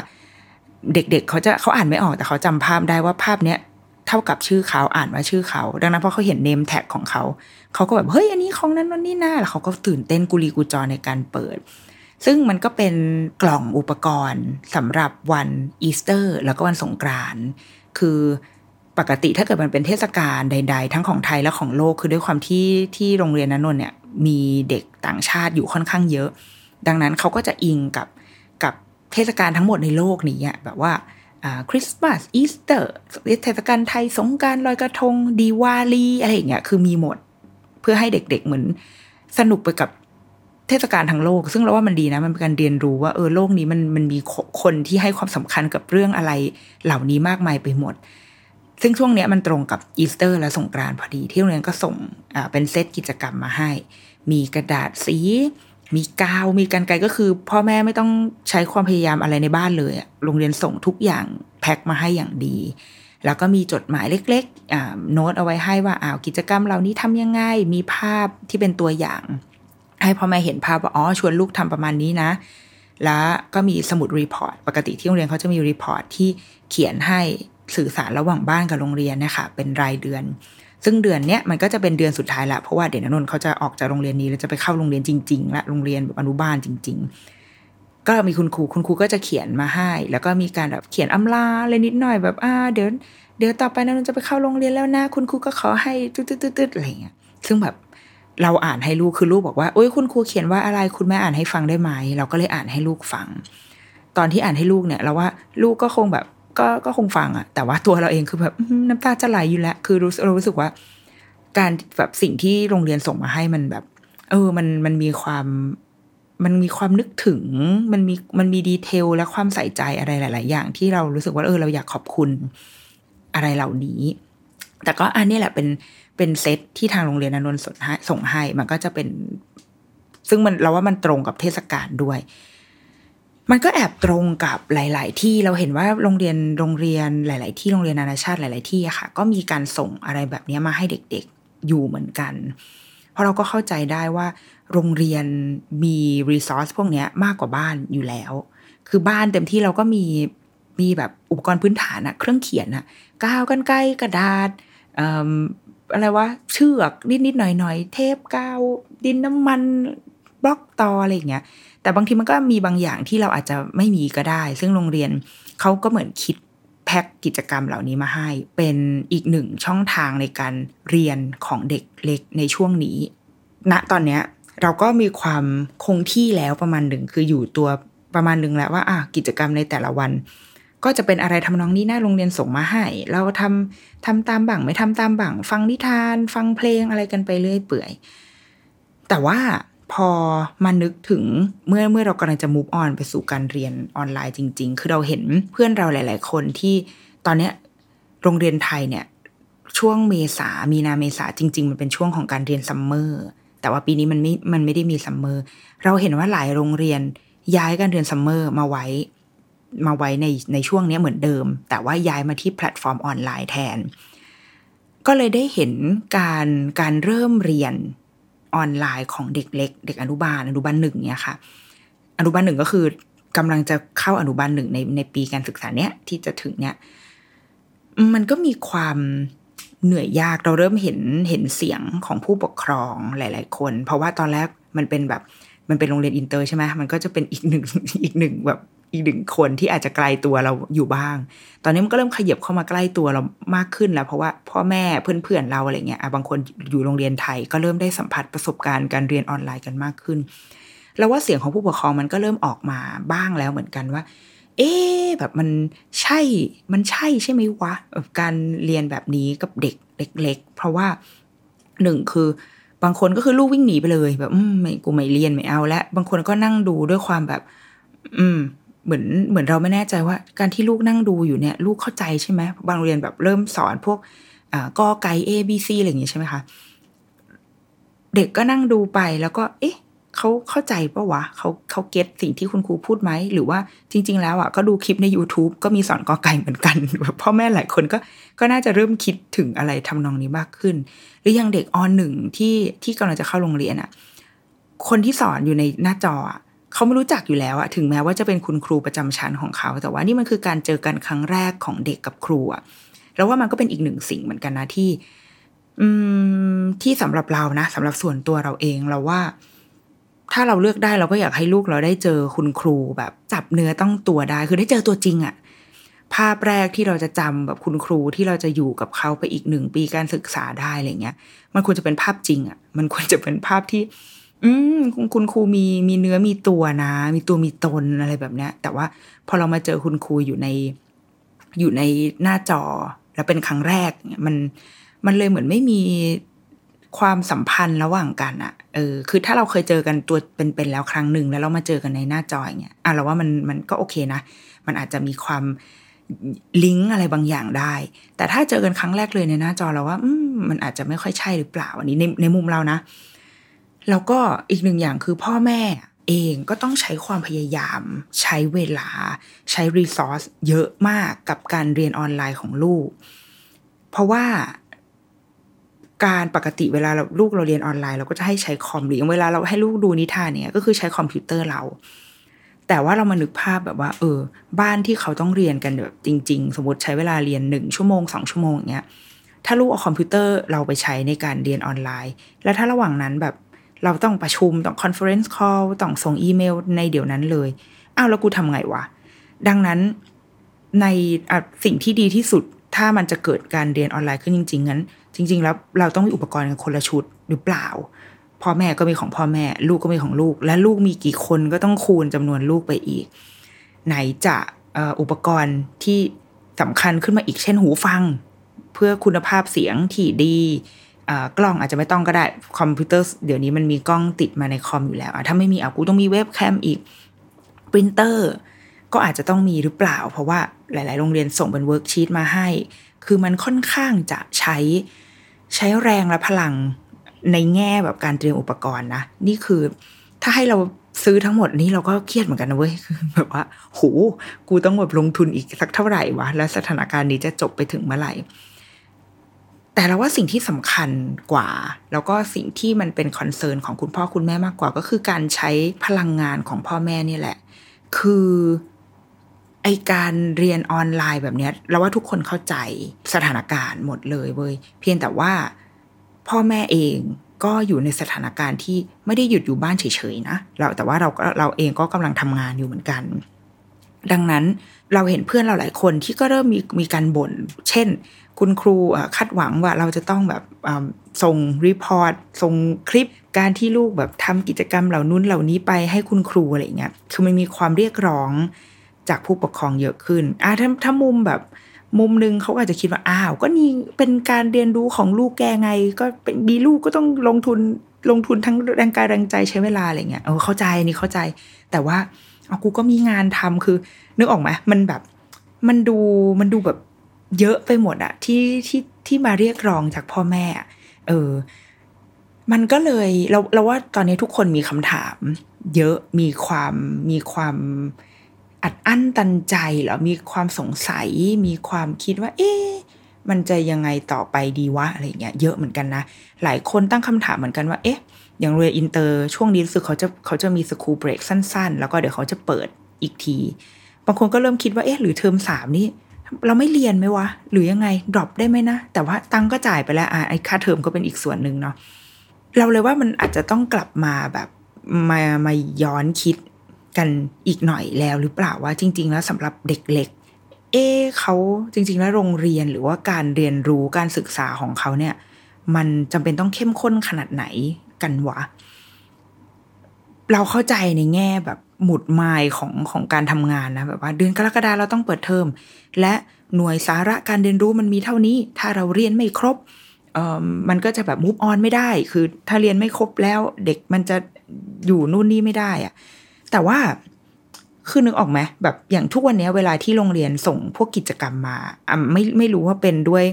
เด็ก ๆ เขาจะเขาอ่านไม่ออกแต่เขาจำภาพได้ว่าภาพเนี้ยเท่ากับชื่อเขาอ่านว่าชื่อเขา ดังนั้นพอเขาเห็นเนมแท็กของเขาเขาก็แบบเฮ้ยอันนี้ของนั้นนนนี่น่าแล้วเขาก็ตื่นเต้นกุลีกุจอในการเปิด ซึ่งมันก็เป็นกล่องอุปกรณ์สำหรับวันอีสเตอร์ แล้วก็วันสงกรานต์คือปกติถ้าเกิดมันเป็นเทศกาลใด ๆ ทั้งของไทยและของโลกคือด้วยความที่ที่โรงเรียนนั้นเนี่ยมีเด็กต่างชาติอยู่ค่อนข้างเยอะ ดังนั้นเขาก็จะอิงกับกับเทศกาลทั้งหมดในโลกนี้แบบว่าคริสต์มาสอีสเตอร์เทศกาลไทยสงกรานต์ลอยกระทงดีวาลีอะไรอย่างเงี้ยคือมีหมด เพื่อให้เด็กๆเหมือนสนุกไปกับ เทศกาลทั้งโลก ซึ่งเราว่ามันดีนะ มันเป็นการเรียนรู้ว่าเออโลกนี้มันมันมีคนที่ให้ความสำคัญกับเรื่องอะไรเหล่านี้มากมายไปหมด ซึ่งช่วงเนี้ยมันตรงกับอีสเตอร์และสงกรานต์พอดี ที่โรงเรียนก็ส่งอ่าเป็นเซตกิจกรรมมาให้ มีกระดาษสี มีกาว มีกรรไกรก็คือ พ่อแม่ไม่ต้องใช้ความพยายามอะไรในบ้านเลยโรงเรียนส่งทุกอย่างแพ็คมาให้อย่างดี แล้วก็มีจดหมายเล็กๆโน้ตเอาไว้ให้ว่าอ้าวกิจกรรมเหล่านี้ทำยังไง มีภาพที่เป็นตัวอย่าง ให้พ่อแม่เห็นภาพว่าอ๋อชวนลูกทำประมาณนี้นะ แล้วก็มีสมุด report ปกติที่โรงเรียนเขาจะมี report ที่เขียนให้สื่อสารระหว่างบ้านกับโรงเรียนนะคะเป็นรายเดือน ซึ่งเดือนเนี้ยมันก็จะเป็นเดือนสุดท้ายละเพราะว่าเด็กนนท์เขาจะออกจากโรงเรียนนี้แล้วจะไปเข้าโรงเรียนจริงๆและโรงเรียนแบบอนุบาลจริง ๆ ก็มีคุณครูคุณครูก็จะเขียนมาให้ แล้วก็มีการแบบเขียนอำลาอะไรนิดหน่อยแบบอ่าเดี๋ยวเดี๋ยวต่อไปนนท์จะไปเข้าโรงเรียนแล้วนะ คุณครูก็ขอให้ตืดๆๆอะไรเงี้ยซึ่งแบบ เราอ่านให้ลูกคือลูกบอกว่าโอ้ยคุณครูเขียนว่าอะไรคุณแม่อ่านให้ฟังได้ไหมเราก็เลยอ่านให้ลูกฟัง ตอนที่อ่านให้ลูกเนี่ย เราว่าลูกก็คงแบบ ก็ก็คงฟังอะแต่ว่าตัวเราเองคือแบบน้ำตาจะไหลอยู่แล้ว คือรู้เรารู้สึกว่า การแบบสิ่งที่โรงเรียนส่งมาให้มันแบบ เออ มันมันมีความมันมีความนึกถึง มันมีมันมีดีเทลและความใส่ใจอะไรหลาย ๆ อย่าง ที่เรารู้สึกว่าเออเราอยากขอบคุณอะไรเหล่านี้ แต่ก็อันนี้แหละเป็น เป็นเซตที่ทางโรงเรียนอนนท์ส่งให้ส่งให้ มันก็จะเป็น ซึ่งมันเราว่ามันตรงกับเทศกาลด้วย มันก็แอบตรงกับหลาย ๆ ที่เราเห็นว่าโรงเรียนโรงเรียนหลาย ๆ ที่โรงเรียนนานาชาติหลาย ๆ ที่ค่ะ ก็มีการส่งอะไรแบบนี้มาให้เด็ก ๆ อยู่เหมือนกัน เพราะเราก็เข้าใจได้ว่า โรงเรียนมีรีซอสพวกนี้มากกว่าบ้านอยู่แล้ว คือบ้านเต็มที่เราก็มีมีแบบอุปกรณ์พื้นฐานอะเครื่องเขียนอะกาวกันไกลกระดาษ อะไรวะเชือกนิดๆหน่อยๆเทปกาวดินน้ำมันบล็อกตออะไรอย่างเงี้ย แต่บางทีมันก็มีบางอย่างที่เราอาจจะไม่มีก็ได้ ซึ่งโรงเรียนเขาก็เหมือนคิดแพ็กกิจกรรมเหล่านี้มาให้ เป็นอีกหนึ่งช่องทางในการเรียนของเด็กเล็กในช่วงนี้ณตอนเนี้ยเราก็มีความคงที่แล้วประมาณหนึ่งคืออยู่ตัวประมาณหนึ่งแล้วว่าอะกิจกรรมในแต่ละวัน ก็จะเป็นอะไรทำนองนี้หน้าโรงเรียนส่งมาให้ เราทำทำตามบังไม่ทำตามบังฟังนิทาน ฟังเพลงอะไรกันไปเรื่อยเปื่อย แต่ว่าพอมานึกถึงเมื่อเมื่อเรากำลังจะมูฟออนไปสู่การเรียนออนไลน์จริง ๆ คือเราเห็นเพื่อนเราหลาย ๆ คนที่ตอนเนี้ยโรงเรียนไทยเนี่ย ช่วงเมษามีนาเมษาจริง ๆ มันเป็นช่วงของการเรียนซัมเมอร์แต่ว่าปีนี้มันไม่มันไม่ได้มีซัมเมอร์เราเห็นว่าหลายโรงเรียนย้ายการเรียนซัมเมอร์มาไว้ มาไว้ในในช่วงนี้เหมือนเดิม แต่ว่าย้ายมาที่แพลตฟอร์มออนไลน์แทน ก็เลยได้เห็นการการเริ่มเรียนออนไลน์ของเด็กเล็ก เด็กอนุบาลอนุบาลหนึ่งเนี่ยค่ะอนุบาลหนึ่งก็คือกำลังจะเข้าอนุบาลหนึ่งในในปีการศึกษาเนี้ยที่จะถึงเนี้ยมันก็มีความเหนื่อยยากเราเริ่มเห็นเห็นเสียงของผู้ปกครองหลาย ๆ คน เพราะว่าตอนแรกมันเป็นแบบมันเป็นโรงเรียนอินเตอร์ใช่ไหมมันก็จะเป็นอีกหนึ่งอีกหนึ่งแบบ อีกหนึ่งคนที่อาจจะไกลตัวเราอยู่บ้าง ตอนนี้มันก็เริ่มขยับเข้ามาใกล้ตัวเรามากขึ้นแล้ว เพราะว่าพ่อแม่เพื่อนๆเราอะไรเงี้ยบางคนอยู่โรงเรียนไทยก็เริ่มได้สัมผัสประสบการณ์การเรียนออนไลน์กันมากขึ้นแล้วว่าเสียงของผู้ปกครองมันก็เริ่มออกมาบ้างแล้วเหมือนกันว่า เอ๊แบบมันใช่ มันใช่ใช่ไหมวะการเรียนแบบนี้กับเด็กเล็ก ๆ เพราะว่าหนึ่งคือบางคนก็คือลูกวิ่งหนีไปเลย แบบ อืมไม่กูไม่เรียนไม่เอา และบางคนก็นั่งดูด้วยความแบบ อืม เหมือนเหมือนเราไม่แน่ใจว่า การที่ลูกนั่งดูอยู่เนี่ยลูกเข้าใจใช่ไหมบางโรงเรียนแบบเริ่มสอนพวกอ่ากอไก่ A B C อะไรอย่างเงี้ยใช่ไหมคะเด็กก็นั่งดูไปแล้วก็ เอ๊ะเขาเข้าใจปะวะเขาเขาเก็ตสิ่งที่คุณครูพูดไหม หรือว่าจริง ๆ แล้วอะก็ดูคลิปใน YouTube ก็มีสอนกอไก่เหมือนกันพ่อแม่หลายคนก็ก็น่าจะเริ่มคิดถึงอะไรทำนองนี้มากขึ้น หรือยังเด็กอหนึ่งที่ที่กำลังจะเข้าโรงเรียนอะ คนที่สอนอยู่ในหน้าจออะ เขาไม่รู้จักอยู่แล้วอะถึงแม้ว่าจะเป็นคุณครูประจำชั้นของเขา แต่ว่านี่มันคือการเจอกันครั้งแรกของเด็กกับครูอะแล้วว่ามันก็เป็นอีกหนึ่งสิ่งเหมือนกันนะที่ อืมที่สำหรับเรานะสำหรับส่วนตัวเราเองเราว่า ถ้าเราเลือกได้เราก็อยากให้ลูกเราได้เจอคุณครูแบบจับเนื้อต้องตัวได้ คือได้เจอตัวจริงอะภาพแรกที่เราจะจำแบบคุณครูที่เราจะอยู่กับเขาไปอีกหนึ่งปีการศึกษาได้อะไรเงี้ย มันควรจะเป็นภาพจริงอะมันควรจะเป็นภาพที่ อืมคุณครูมีมีเนื้อมีตัวนะ มีตัวมีตนอะไรแบบเนี้ย แต่ว่าพอเรามาเจอคุณครูอยู่ใน อยู่ในหน้าจอ แล้วเป็นครั้งแรกมันมันเลยเหมือนไม่มีความสัมพันธ์ระหว่างกันอะเออ คือถ้าเราเคยเจอกันตัวเป็นๆแล้วครั้งหนึ่งแล้วเรามาเจอกันในหน้าจออย่างเงี้ยอะเราว่ามันมันก็โอเคนะ มันอาจจะมีความลิงก์อะไรบางอย่างได้ แต่ถ้าเจอกันครั้งแรกเลยในหน้าจอเราว่า อืมมันอาจจะไม่ค่อยใช่หรือเปล่า อันนี้ในในมุมเรานะ แล้วก็อีกหนึ่งอย่างคือพ่อแม่เองก็ต้องใช้ความพยายาม ใช้เวลา ใช้ resource เยอะมากกับการเรียนออนไลน์ของลูก เพราะว่าการปกติเวลาเราลูกเราเรียนออนไลน์เราก็จะให้ใช้คอมหรือเวลาเราให้ลูกดูนิทานเนี่ยก็คือใช้คอมพิวเตอร์เรา แต่ว่าเรามานึกภาพแบบว่า เออ บ้านที่เขาต้องเรียนกันแบบจริง ๆ สมมติใช้เวลาเรียนหนึ่งชั่วโมงสองชั่วโมงอย่างเงี้ยถ้าลูกเอาคอมพิวเตอร์เราไปใช้ในการเรียนออนไลน์ แล้วถ้าระหว่างนั้นแบบ เราต้องประชุมต้อง conference call ต้องส่งอีเมลในเดี๋ยวนั้นเลยอ้าวแล้วกูทำไงวะ ดังนั้นในสิ่งที่ดีที่สุดถ้ามันจะเกิดการเรียนออนไลน์ขึ้นจริงๆงั้น จริง ๆ แล้วเราต้องมีอุปกรณ์กันคนละชุดหรือเปล่าพ่อแม่ก็มีของพ่อแม่ ลูกก็มีของลูก และลูกมีกี่คนก็ต้องคูณจำนวนลูกไปอีก ไหนจะอุปกรณ์ที่สำคัญขึ้นมาอีกเช่นหูฟัง เพื่อคุณภาพเสียงที่ดี กล้องอาจจะไม่ต้องก็ได้คอมพิวเตอร์เดี๋ยวนี้มันมีกล้องติดมาในคอมอยู่แล้วถ้าไม่มีอะกูต้องมีเว็บแคมอีกปรินเตอร์ก็อาจจะต้องมีหรือเปล่า เพราะว่าหลาย ๆ โรงเรียนส่งเป็น worksheet มาให้ คือมันค่อนข้างจะใช้ใช้แรงและพลังในแง่แบบการเตรียมอุปกรณ์นะ นี่คือถ้าให้เราซื้อทั้งหมดนี้เราก็เครียดเหมือนกันนะเว้ยแบบว่าโหกูต้องแบบลงทุนอีกสักเท่าไหร่วะ แล้วสถานการณ์นี้จะจบไปถึงเมื่อไหร่ แต่เราว่าสิ่งที่สำคัญกว่า แล้วก็สิ่งที่มันเป็นคอนเซิร์นของคุณพ่อคุณแม่มากกว่า ก็คือการใช้พลังงานของพ่อแม่นี่แหละ คือไอการเรียนออนไลน์แบบนี้เราว่าทุกคนเข้าใจสถานการณ์หมดเลยเว้ยเพียงแต่ว่าพ่อแม่เองก็อยู่ในสถานการณ์ที่ไม่ได้หยุดอยู่บ้านเฉยๆนะเราแต่ว่าเราก็เราเองก็กำลังทำงานอยู่เหมือนกัน ดังนั้นเราเห็นเพื่อนเราหลายคนที่ก็เริ่มมีมีการบ่น เช่น คุณครูคาดหวังว่าเราจะต้องแบบส่ง report ส่งคลิปการที่ลูกแบบทำกิจกรรมเหล่านู้นเหล่านี้ไปให้คุณครูอะไรเงี้ยคือมันมีความเรียกร้องจากผู้ปกครองเยอะขึ้นอ่าถ้าถ้ามุมแบบมุมหนึ่งเขาอาจจะคิดว่าอ้าว ก็นี่เป็นการเรียนรู้ของลูกแกไง ก็เป็นมีลูกก็ต้องลงทุนลงทุนทั้งแรงกายแรงใจใช้เวลาอะไรเงี้ยเออเข้าใจนี่เข้าใจ แต่ว่าเอากูก็มีงานทำคือ นึกออกไหมมันแบบ มันดูมันดูแบบ เยอะไปหมดอะที่ที่ที่มาเรียกร้องจากพ่อแม่เออ มันก็เลยเราเราว่าตอนนี้ทุกคนมีคำถาม เยอะมีความมีความอัดอั้นตันใจหรอมีความสงสัย มีความคิดว่า เอ๊ะมันจะยังไงต่อไปดีวะอะไรเงี้ยเยอะเหมือนกันนะ หลายคนตั้งคำถามเหมือนกันว่า เอ๊ะ อย่างเรียนอินเตอร์ช่วงนี้รู้สึกเขาจะเขาจะมี school break สั้น ๆ แล้วก็เดี๋ยวเขาจะเปิดอีกที บางคนก็เริ่มคิดว่า เอ๊ะ หรือเทอมสามนี่ เราไม่เรียนไหมวะ หรือยังไง drop ได้ไหมนะ แต่ว่าตังก็จ่ายไปแล้วอะไอ้ค่าเทอมก็เป็นอีกส่วนหนึ่งเนาะเราเลยว่ามันอาจจะต้องกลับมาแบบมามาย้อนคิดกันอีกหน่อยแล้วหรือเปล่าว่าจริง ๆ แล้วสำหรับเด็กเล็ก เอ๊เขาจริง ๆ แล้วโรงเรียนหรือว่าการเรียนรู้การศึกษาของเขาเนี่ย มันจำเป็นต้องเข้มข้นขนาดไหนกันวะ เราเข้าใจในแง่แบบหมุดไมล์ของของการทำงานนะแบบว่าเดือนกรกฎาเราต้องเปิดเทอม และหน่วยสาระการเรียนรู้มันมีเท่านี้ ถ้าเราเรียนไม่ครบมันก็จะแบบมูฟออนไม่ได้ คือถ้าเรียนไม่ครบแล้วเด็กมันจะอยู่นู่นนี่ไม่ได้อะแต่ว่าคือนึกออกไหมแบบอย่างทุกวันนี้เวลาที่โรงเรียนส่งพวกกิจกรรมมาอะไม่ไม่รู้ว่าเป็นด้วย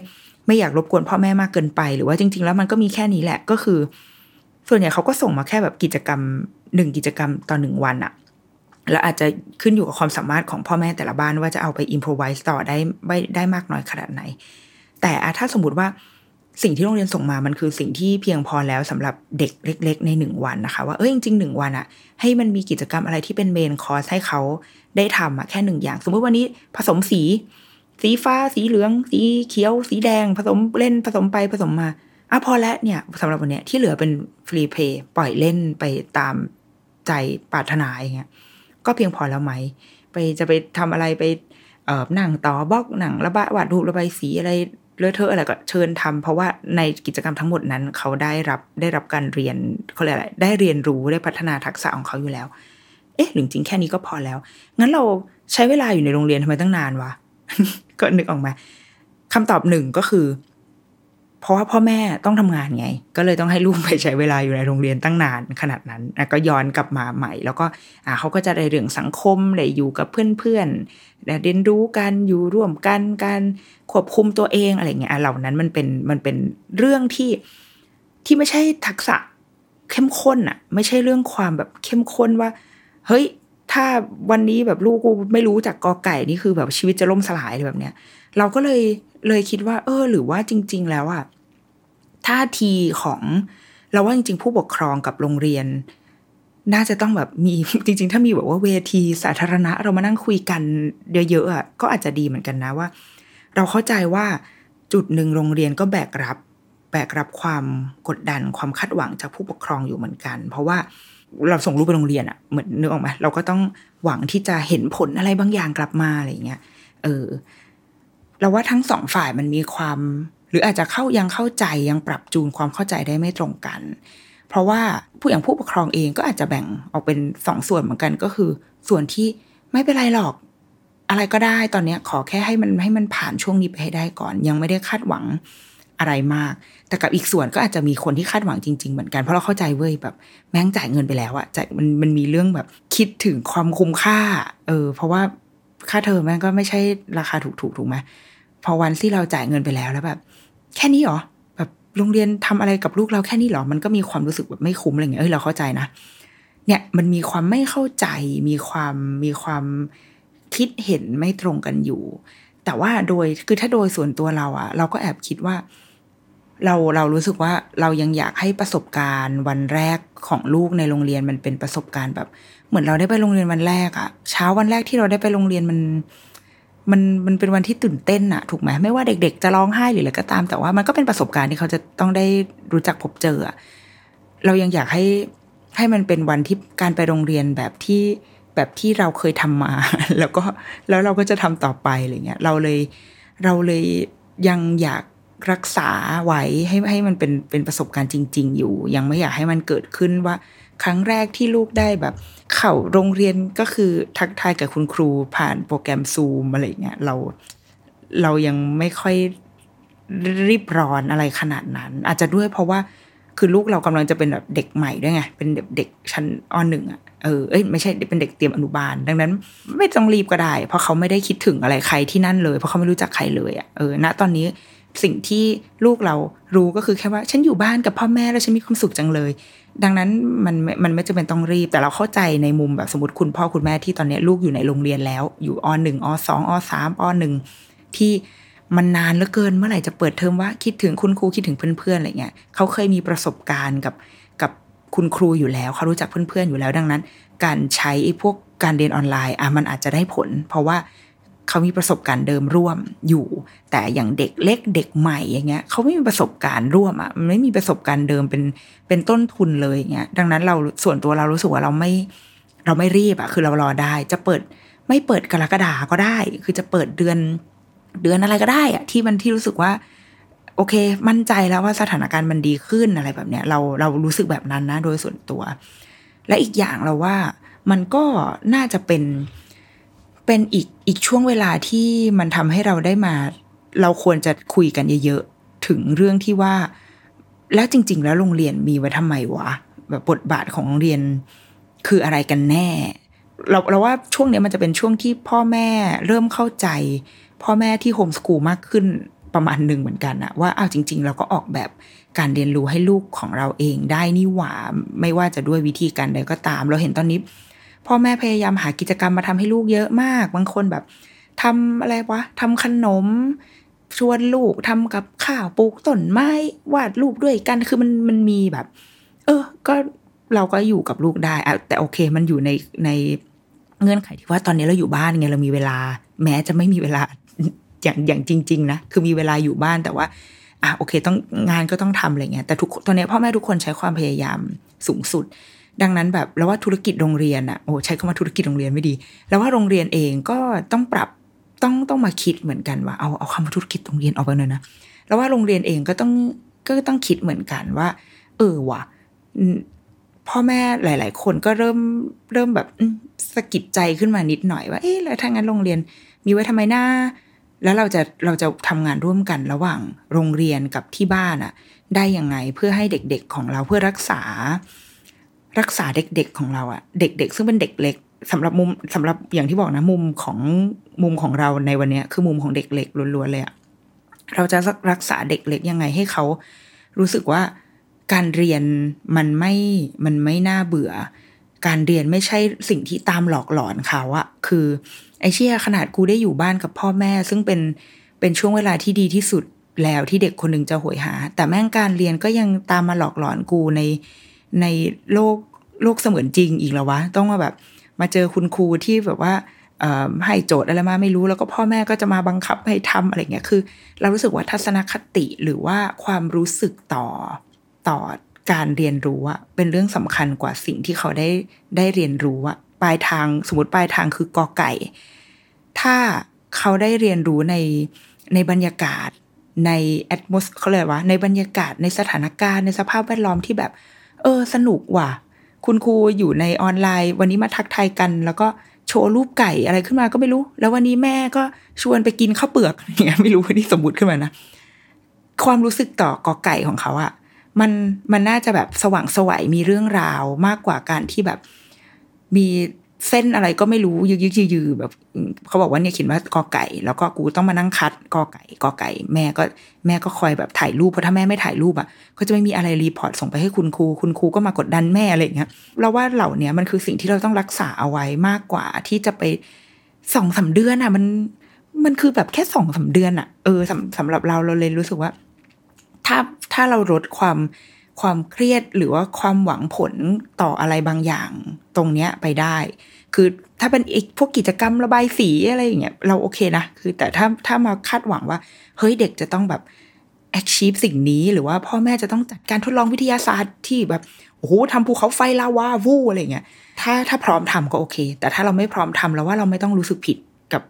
ไม่อยากรบกวนพ่อแม่มากเกินไป หรือว่าจริง ๆ แล้วมันก็มีแค่นี้แหละก็คือ ส่วนใหญ่เขาก็ส่งมาแค่แบบกิจกรรมหนึ่งกิจกรรมต่อหนึ่งวันอะแล้วอาจจะขึ้นอยู่กับความสามารถของพ่อแม่แต่ละบ้านว่าจะเอาไปอิมพรไวส์ต่อได้ไม่ได้มากน้อยขนาดไหน แต่ถ้าสมมติว่าสิ่งที่โรงเรียนส่งมามันคือสิ่งที่เพียงพอแล้วสำหรับเด็กเล็ก ๆ ในหนึ่งวันนะคะ ว่าเอ้ยจริงๆหนึ่งวันอะให้มันมีกิจกรรมอะไรที่เป็นเมนคอร์สให้เขาได้ทำอะแค่หนึ่งอย่าง สมมติวันนี้ผสมสี สีฟ้า สีเหลือง สีเขียว สีแดง ผสมเล่นผสมไปผสมมา อะพอแล้วเนี่ยสำหรับวันเนี้ยที่เหลือเป็นฟรีเพย์ปล่อยเล่นไปตามใจปรารถนาอย่างเงี้ยก็เพียงพอแล้วไหม ไปจะไปทำอะไรไปเอ่อหนังต่อบล็อกหนังระบายวาดรูประบายสีอะไรเลอะเทอะอะไรก็เชิญทำเพราะว่าในกิจกรรมทั้งหมดนั้น เขาได้รับได้รับการเรียนเขาเรียกอะไรได้เรียนรู้ได้พัฒนาทักษะของเขาอยู่แล้ว เอ๊ะหรือจริงแค่นี้ก็พอแล้ว งั้นเราใช้เวลาอยู่ในโรงเรียนทำไมตั้งนานวะก็นึกออกมาคำตอบหนึ่งก็คือ เพราะว่าพ่อแม่ต้องทำงานไง ก็เลยต้องให้ลูกไปใช้เวลาอยู่ในโรงเรียนตั้งนานขนาดนั้นก็ย้อนกลับมาใหม่ แล้วก็เขาก็จะได้เรื่องสังคมได้อยู่กับเพื่อนๆได้เรียนรู้กันอยู่ร่วมกันการควบคุมตัวเองอะไรเงี้ยเหล่านั้นมันเป็นมันเป็นเรื่องที่ที่ไม่ใช่ทักษะเข้มข้นอะไม่ใช่เรื่องความแบบเข้มข้นว่า เฮ้ย ถ้าวันนี้แบบลูกกูไม่รู้จากกอไก่นี่คือแบบชีวิตจะล่มสลายอะไรแบบเนี้ย เราก็เลยเลยคิดว่า เออ หรือว่าจริง ๆ แล้วอะท่าทีของเราว่าจริง ๆ ผู้ปกครองกับโรงเรียน น่าจะต้องแบบมีจริง ๆ ถ้ามีแบบว่าเวทีสาธารณะ เรามานั่งคุยกันเยอะๆอะก็อาจจะดีเหมือนกันนะว่า เราเข้าใจว่าจุดหนึ่งโรงเรียนก็แบกรับ แบกรับความกดดันความคาดหวังจากผู้ปกครองอยู่เหมือนกัน เพราะว่าเราส่งลูกไปโรงเรียนอะเหมือนนึกออกไหมเราก็ต้องหวังที่จะเห็นผลอะไรบางอย่างกลับมาอะไรเงี้ยเออ เราว่าทั้งสองฝ่ายมันมีความ หรืออาจจะเข้ายังเข้าใจยังปรับจูนความเข้าใจได้ไม่ตรงกัน เพราะว่าผู้อย่างผู้ปกครองเองก็อาจจะแบ่งออกเป็นสองส่วนเหมือนกันก็คือ ส่วนที่ไม่เป็นไรหรอก อะไรก็ได้ตอนนี้ขอแค่ให้มันให้มันผ่านช่วงนี้ไปให้ได้ก่อน ยังไม่ได้คาดหวังอะไรมาก แต่กับอีกส่วนก็อาจจะมีคนที่คาดหวังจริง ๆ เหมือนกันเพราะเราเข้าใจเว้ยแบบแม่งจ่ายเงินไปแล้วอะจ่ายมันมันมีเรื่องแบบคิดถึงความคุ้มค่า เออ เพราะว่าค่าเทอมแม่งก็ไม่ใช่ราคาถูกๆถูกไหม พอวันที่เราจ่ายเงินไปแล้วแล้วแบบ แค่นี้เหรอแบบโรงเรียนทำอะไรกับลูกเราแค่นี้เหรอ มันก็มีความรู้สึกแบบไม่คุ้มอะไรเงี้ยเออเราเข้าใจนะเนี่ยมันมีความไม่เข้าใจ มีความมีความคิดเห็นไม่ตรงกันอยู่ แต่ว่าโดยคือถ้าโดยส่วนตัวเราอะเราก็แอบคิดว่า เราเรารู้สึกว่าเรายังอยากให้ประสบการณ์วันแรกของลูกในโรงเรียนมันเป็นประสบการณ์แบบ เหมือนเราได้ไปโรงเรียนวันแรกอะเช้าวันแรกที่เราได้ไปโรงเรียนมัน มันมันเป็นวันที่ตื่นเต้นอะถูกไหมไม่ว่าเด็กๆ จะร้องไห้หรืออะไรก็ตาม แต่ว่ามันก็เป็นประสบการณ์ที่เขาจะต้องได้รู้จักพบเจอเรายังอยากให้ให้มันเป็นวันที่การไปโรงเรียนแบบที่แบบที่เราเคยทำมา แล้วก็แล้วเราก็จะทำต่อไปอะไรเงี้ยเราเลยเราเลยยังอยากรักษาไว้ให้ให้มันเป็นเป็นประสบการณ์จริง ๆ อยู่ ยังไม่อยากให้มันเกิดขึ้นว่า ครั้งแรกที่ลูกได้แบบ เข่าโรงเรียนก็คือทักทายกับคุณครูผ่านโปรแกรมซูมอะไรเงี้ยเราเรายังไม่ค่อยรีบร้อนอะไรขนาดนั้น อาจจะด้วยเพราะว่าคือลูกเรากำลังจะเป็นแบบเด็กใหม่ด้วยไงเป็นเด็กชั้นอหนึ่งอะเออเอ้ยไม่ใช่เป็นเด็กเตรียมอนุบาล ดังนั้น ไม่ต้องรีบก็ได้ เพราะเขาไม่ได้คิดถึงอะไรใครที่นั่นเลย เพราะเขาไม่รู้จักใครเลยอะเออณตอนนี้ สิ่งที่ลูกเรารู้ก็คือแค่ว่าฉันอยู่บ้านกับพ่อแม่แล้วฉันมีความสุขจังเลย ดังนั้นมันมันไม่จำเป็นต้องรีบ แต่เราเข้าใจในมุมแบบสมมติคุณพ่อคุณแม่ที่ตอนนี้ลูกอยู่ในโรงเรียนแล้ว อยู่อหนึ่งอสองอสามอหนึ่งที่มันนานเหลือเกินเมื่อไหร่จะเปิดเทอมว่าคิดถึงคุณครูคิดถึงเพื่อนๆอะไรเงี้ยเขาเคยมีประสบการณ์กับกับคุณครูอยู่แล้วเขารู้จักเพื่อนๆอยู่แล้วดังนั้น การใช้พวกการเรียนออนไลน์อะมันอาจจะได้ผล เพราะว่า เขามีประสบการณ์เดิมร่วมอยู่ แต่อย่างเด็กเล็กเด็กใหม่อย่างเงี้ยเขาไม่มีประสบการณ์ร่วมอะมันไม่มีประสบการณ์เดิมเป็นเป็นต้นทุนเลยอย่างเงี้ยดังนั้นเราส่วนตัวเรารู้สึกว่าเราไม่เราไม่รีบอะคือเรารอได้จะเปิดไม่เปิดกรกฎาก็ได้ คือจะเปิดเดือนเดือนอะไรก็ได้อะที่มันที่รู้สึกว่า โอเค มั่นใจแล้วว่าสถานการณ์มันดีขึ้นอะไรแบบเนี้ยเราเรารู้สึกแบบนั้นนะ โดยส่วนตัว และอีกอย่างเราว่ามันก็น่าจะเป็น เป็นอีกอีกช่วงเวลาที่มันทำให้เราได้มา เราควรจะคุยกันเยอะๆ ถึงเรื่องที่ว่า แล้วจริง ๆ แล้วโรงเรียนมีไว้ทำไมวะแบบบทบาทของโรงเรียนคืออะไรกันแน่ เราเราว่าช่วงนี้มันจะเป็นช่วงที่พ่อแม่เริ่มเข้าใจ พ่อแม่ที่โฮมสกูลมากขึ้นประมาณหนึ่งเหมือนกันอะว่าอ้าวจริง ๆ เราก็ออกแบบการเรียนรู้ให้ลูกของเราเองได้นี่หว่าไม่ว่าจะด้วยวิธีการใดก็ตาม เราเห็นตอนนี้ พ่อแม่พยายามหากิจกรรมมาทำให้ลูกเยอะมาก บางคนแบบทำอะไรวะทำขนม ชวนลูกทำกับข้าวปลูกต้นไม้วาดรูปด้วยกันคือมันมันมีแบบ เออ ก็เราก็อยู่กับลูกได้อะแต่โอเค มันอยู่ในในเงื่อนไขที่ว่าตอนนี้เราอยู่บ้านไงเรามีเวลา แม้จะไม่มีเวลาอย่างอย่างจริง ๆ นะ คือมีเวลาอยู่บ้านแต่ว่าอะโอเค ต้องงานก็ต้องทำอะไรเงี้ยแต่ทุกตอนนี้พ่อแม่ทุกคนใช้ความพยายามสูงสุด ดังนั้นแบบแล้วว่าธุรกิจโรงเรียนอะโอ้ใช้คำว่าธุรกิจโรงเรียนไม่ดี แล้วว่าโรงเรียนเองก็ต้องปรับต้องต้องมาคิดเหมือนกันว่าเอาเอาคำว่าธุรกิจโรงเรียนออกไปหน่อยนะแล้วว่าโรงเรียนเองก็ต้องก็ต้องคิดเหมือนกันว่า เออว่ะพ่อแม่หลาย ๆ คนก็เริ่มเริ่มแบบสะกิดใจขึ้นมานิดหน่อยว่าเอ๊ะแล้วถ้างั้นโรงเรียนมีไว้ทำไมหน้า แล้วเราจะเราจะทำงานร่วมกันระหว่างโรงเรียนกับที่บ้านอะได้ยังไงเพื่อให้เด็ก ๆ ของเราเพื่อรักษา รักษาเด็กๆของเราอะเด็กๆ ซึ่งเป็นเด็กเล็กสำหรับมุมสำหรับอย่างที่บอกนะมุมของมุมของเราในวันนี้คือมุมของเด็กเล็กล้วนๆเลยอะเราจะรักษาเด็กเล็กยังไงให้เขารู้สึกว่าการเรียนมันไม่มันไม่น่าเบื่อ การเรียนไม่ใช่สิ่งที่ตามหลอกหลอนเขาอะคือไอเชี่ยขนาดกูได้อยู่บ้านกับพ่อแม่ ซึ่งเป็นเป็นช่วงเวลาที่ดีที่สุดแล้วที่เด็กคนหนึ่งจะหวยหา แต่แม่งการเรียนก็ยังตามมาหลอกหลอนกูใน ในโลกโลกเสมือนจริงอีกแล้ววะ ต้องมาแบบมาเจอคุณครูที่แบบว่าให้โจทย์อะไรมาไม่รู้แล้วก็พ่อแม่ก็จะมาบังคับให้ทำอะไรเงี้ยคือ เรารู้สึกว่าทัศนคติหรือว่าความรู้สึกต่อต่อการเรียนรู้อะเป็นเรื่องสำคัญกว่าสิ่งที่เขาได้ได้เรียนรู้อะปลายทางสมมติปลายทางคือกอไก่ ถ้าเขาได้เรียนรู้ในในบรรยากาศในแอดมอสเขาเลยว่าในบรรยากาศในสถานการณ์ในสภาพแวดล้อมที่แบบ เออ สนุกว่ะ คุณครูอยู่ในออนไลน์ วันนี้มาทักทายกัน แล้วก็โชว์รูปไก่อะไรขึ้นมาก็ไม่รู้ แล้ววันนี้แม่ก็ชวนไปกินข้าวเปลือกอย่างเงี้ยไม่รู้นี่สมมติขึ้นมานะความรู้สึกต่อกอไก่ของเขาอะมันมันน่าจะแบบสว่างสวัยมีเรื่องราวมากกว่าการที่แบบมี เส้นอะไรก็ไม่รู้ยึกยึกยืแบบเขาบอกว่าเนี่ยเขียนว่ากอไก่ แล้วก็กูต้องมานั่งคัดกอไก่กอไก่ แม่ก็แม่ก็คอยแบบถ่ายรูปเพราะถ้าแม่ไม่ถ่ายรูปอะก็จะไม่มีอะไรรีพอร์ตส่งไปให้คุณครู คุณครูก็มากดดันแม่อะไรอย่างเงี้ยเราว่าเหล่านี้มันคือสิ่งที่เราต้องรักษาเอาไว้มากกว่าที่จะไปสองสาเดือนอะ มันมันคือแบบแค่สองสาเดือนอะเออสำสำหรับเราเราเลยรู้สึกว่า ถ้าถ้าเราลดความ ความเครียดหรือว่าความหวังผลต่ออะไรบางอย่างตรงเนี้ยไปได้ คือถ้าเป็นอีกพวกกิจกรรมระบายสีอะไรอย่างเงี้ยเราโอเคนะ คือแต่ถ้าถ้ามาคาดหวังว่า เฮ้ยเด็กจะต้องแบบ achieve สิ่งนี้หรือว่าพ่อแม่จะต้องจัดการทดลองวิทยาศาสตร์ที่แบบโอ้โหทำภูเขาไฟลาวาวูอะไรเงี้ยถ้าถ้าพร้อมทำก็โอเค แต่ถ้าเราไม่พร้อมทำแล้วว่าเราไม่ต้องรู้สึกผิดกับ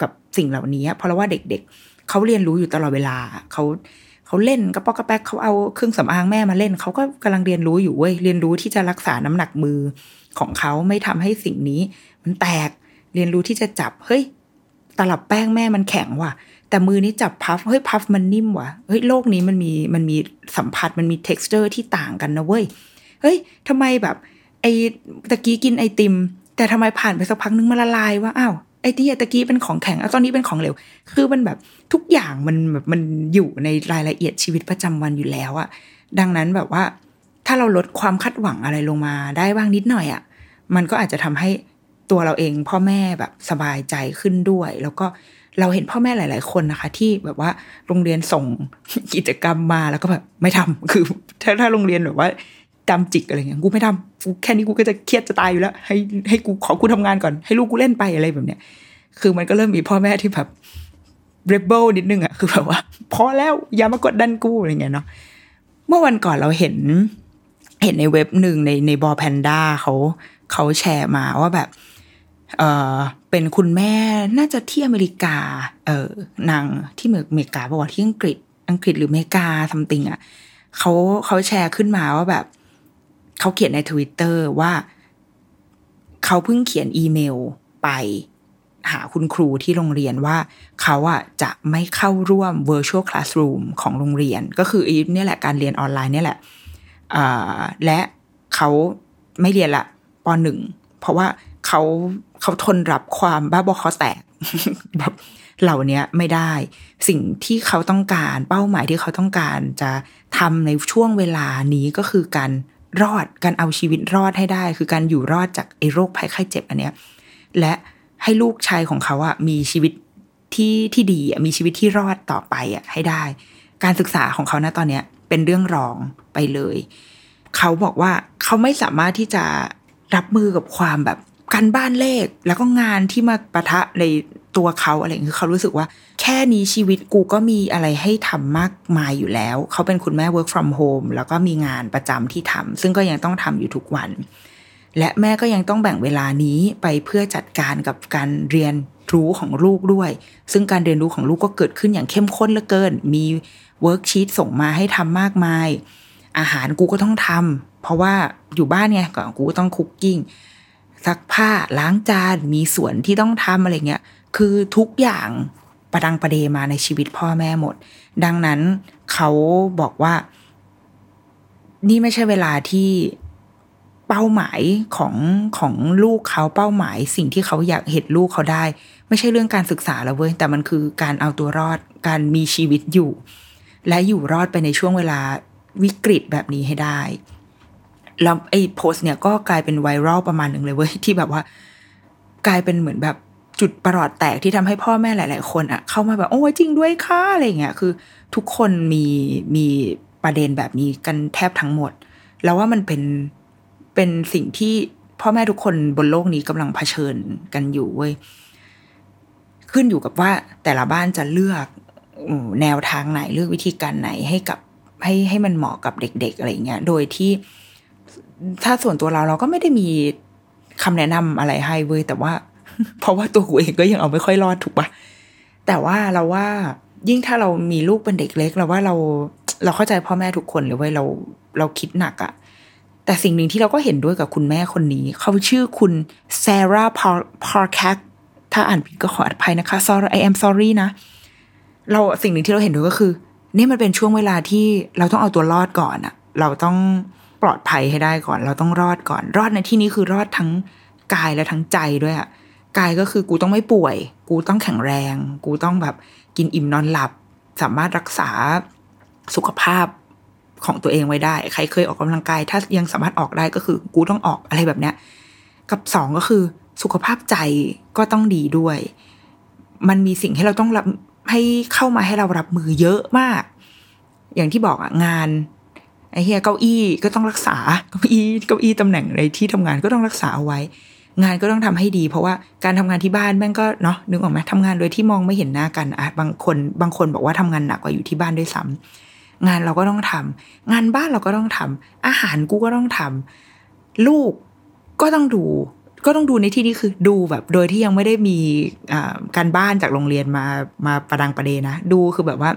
กับสิ่งเหล่านี้ เพราะว่าเด็กๆเขาเรียนรู้อยู่ตลอดเวลาเขา เขาเล่นกระป๋อกระแป๊กเขาเอาเครื่องสำอางแม่มาเล่น เขาก็กำลังเรียนรู้อยู่เว้ยเรียนรู้ที่จะรักษาน้ำหนักมือของเขาไม่ทำให้สิ่งนี้ มันแตกเรียนรู้ที่จะจับเฮ้ยตลับแป้งแม่มันแข็งว่ะ แต่มือนี้จับพัฟเฮ้ยพัฟมันนิ่มว่ะเฮ้ยโลกนี้มันมีมันมีสัมผัสมันมี t e x t อร์ที่ต่างกันนะเว้ยเฮ้ยทำไมแบบ ไอ้ตะกี้กินไอติม แต่ทำไมผ่านไปสักพักนึงมันละลายว่าอ้าว ไอ้ที่ตะกี้เป็นของแข็งตอนนี้เป็นของเหลว คือมันแบบทุกอย่างมันแบบมันอยู่ในรายละเอียดชีวิตประจำวันอยู่แล้วอะดังนั้นแบบว่า ถ้าเราลดความคาดหวังอะไรลงมาได้บ้างนิดหน่อยอะมันก็อาจจะทำให้ตัวเราเองพ่อแม่แบบสบายใจขึ้นด้วย แล้วก็เราเห็นพ่อแม่หลาย ๆ คนนะคะ ที่แบบว่าโรงเรียนส่งกิจกรรมมาแล้วก็แบบไม่ทำคือ ถ้าถ้าโรงเรียนแบบว่า จำจิกอะไรเงี้ยกูไม่ทำกูแค่นี้กูก็จะเครียดจะตายอยู่แล้ว ให้ให้กูขอกูทำงานก่อนให้ลูกกูเล่นไปอะไรแบบเนี้ยคือมันก็เริ่มมีพ่อแม่ที่แบบเรเบิลนิดนึงอะคือแบบว่า พอแล้วอย่ามากดดันกูอะไรเงี้ยเนาะเมื่อวันก่อนเราเห็น เห็นในเว็บหนึ่งในใน Bored Panda เขาเขาแชร์มาว่าแบบ เออเป็นคุณแม่น่าจะที่อเมริกา เออนางที่อเมริกาบอกว่าที่อังกฤษอังกฤษหรืออเมริกา something อะเขาเขาแชร์ขึ้นมาว่าแบบ เขาเขียนในทวิตเตอร์ว่า เขาเพิ่งเขียนอีเมลไปหาคุณครูที่โรงเรียนว่าเขาอะจะไม่เข้าร่วม virtual classroom ของโรงเรียน ก็คืออีนี่แหละการเรียนออนไลน์นี่แหละและเขาไม่เรียนละปหนึ่งเพราะว่าเขาเขาทนรับความบ้าบอคอแตกแบบเหล่านี้ไม่ได้ สิ่งที่เขาต้องการเป้าหมายที่เขาต้องการจะทำในช่วงเวลานี้ก็คือการ รอดการเอาชีวิตรอดให้ได้ คือการอยู่รอดจากไอ้โรคภัยไข้เจ็บอันเนี้ยและให้ลูกชายของเขาอะมีชีวิตที่ที่ดีมีชีวิตที่รอดต่อไปอะให้ได้ การศึกษาของเขาณตอนเนี้ยเป็นเรื่องรองไปเลย เขาบอกว่าเขาไม่สามารถที่จะรับมือกับความแบบการบ้านเลข แล้วก็งานที่มาปะทะใน ตัวเขาอะไรคือเขารู้สึกว่า แค่นี้ชีวิตกูก็มีอะไรให้ทำมากมายอยู่แล้ว เขาเป็นคุณแม่ work from home แล้วก็มีงานประจำที่ทำซึ่งก็ยังต้องทำอยู่ทุกวัน และแม่ก็ยังต้องแบ่งเวลานี้ไปเพื่อจัดการกับการเรียนรู้ของลูกด้วย ซึ่งการเรียนรู้ของลูกก็เกิดขึ้นอย่างเข้มข้นเหลือเกิน มี worksheet ส่งมาให้ทำมากมาย อาหารกูก็ต้องทำเพราะว่าอยู่บ้านไงก่อนกูต้อง cooking ซักผ้าล้างจานมีสวนที่ต้องทำอะไรเงี้ย คือทุกอย่างปประดังประเดมาในชีวิตพ่อแม่หมด ดังนั้นเขาบอกว่า นี่ไม่ใช่เวลาที่เป้าหมายของของลูกเขาเป้าหมาย สิ่งที่เขาอยากเห็นลูกเขาได้ ไม่ใช่เรื่องการศึกษาแล้วเว้ยแต่มันคือการเอาตัวรอดการมีชีวิตอยู่ และอยู่รอดไปในช่วงเวลาวิกฤตแบบนี้ให้ได้แล้วไอ้โพสเนี่ยก็กลายเป็นไวรัลประมาณหนึ่งเลยเว้ยที่แบบว่า กลายเป็นเหมือนแบบ จุดประหลอดแตกที่ทำให้พ่อแม่หลาย ๆ คนอะเข้ามาแบบโอ้จริงด้วยค่ะอะไรเงี้ยคือ ทุกคนมีมีประเด็นแบบนี้กันแทบทั้งหมด แล้วว่ามันเป็นเป็นสิ่งที่พ่อแม่ทุกคนบนโลกนี้กำลังเผชิญกันอยู่เว้ยขึ้นอยู่กับว่าแต่ละบ้านจะเลือกแนวทางไหนเลือกวิธีการไหนให้กับให้ให้มันเหมาะกับเด็ก ๆ อะไรเงี้ย โดยที่ถ้าส่วนตัวเราเราก็ไม่ได้มีคำแนะนำอะไรให้เว้ยแต่ว่า เพราะว่าตัวกูเองก็ยังเอาไม่ค่อยรอดถูกปะแต่ว่าเราว่ายิ่งถ้าเรามีลูกเป็นเด็กเล็กเราว่าเราเราเข้าใจพ่อแม่ทุกคนเลยเว้ยเราเราคิดหนักอะแต่สิ่งหนึ่งที่เราก็เห็นด้วยกับคุณแม่คนนี้ เขาชื่อคุณซาร่าพาร์แคถ้าอ่านผิดก็ขออภัยนะคะ sorry I am sorry นะ เราสิ่งหนึ่งที่เราเห็นด้วยก็คือ นี่มันเป็นช่วงเวลาที่เราต้องเอาตัวรอดก่อนอะเราต้องปลอดภัยให้ได้ก่อน เราต้องรอดก่อน รอดในที่นี้คือรอดทั้งกายและทั้งใจด้วยอะ กายก็คือกูต้องไม่ป่วย กูต้องแข็งแรง กูต้องแบบกินอิ่มนอนหลับ สามารถรักษาสุขภาพของตัวเองไว้ได้ ใครเคยออกกำลังกาย ถ้ายังสามารถออกได้ก็คือกูต้องออกอะไรแบบเนี้ย กับสองก็คือสุขภาพใจก็ต้องดีด้วย มันมีสิ่งให้เราต้องรับให้เข้ามาให้เรารับมือเยอะมาก อย่างที่บอกอะงานไอ้เฮียเก้าอี้ก็ต้องรักษาเก้าอี้เก้าอี้ตำแหน่งในที่ทำงานก็ต้องรักษาเอาไว้ งานก็ต้องทำให้ดี เพราะว่าการทำงานที่บ้านแม่งก็เนาะนึกออกไหมทำงานโดยที่มองไม่เห็นหน้ากันอะบางคนบางคนบอกว่าทำงานหนักกว่าอยู่ที่บ้านด้วยซ้ำงานเราก็ต้องทำงานบ้านเราก็ต้องทำอาหารกูก็ต้องทำลูกก็ต้องดู ก็ต้องดูในที่นี้คือดูแบบ โดยที่ยังไม่ได้มีการบ้านจากโรงเรียนมามาประดังประเดนะ ดูคือแบบว่า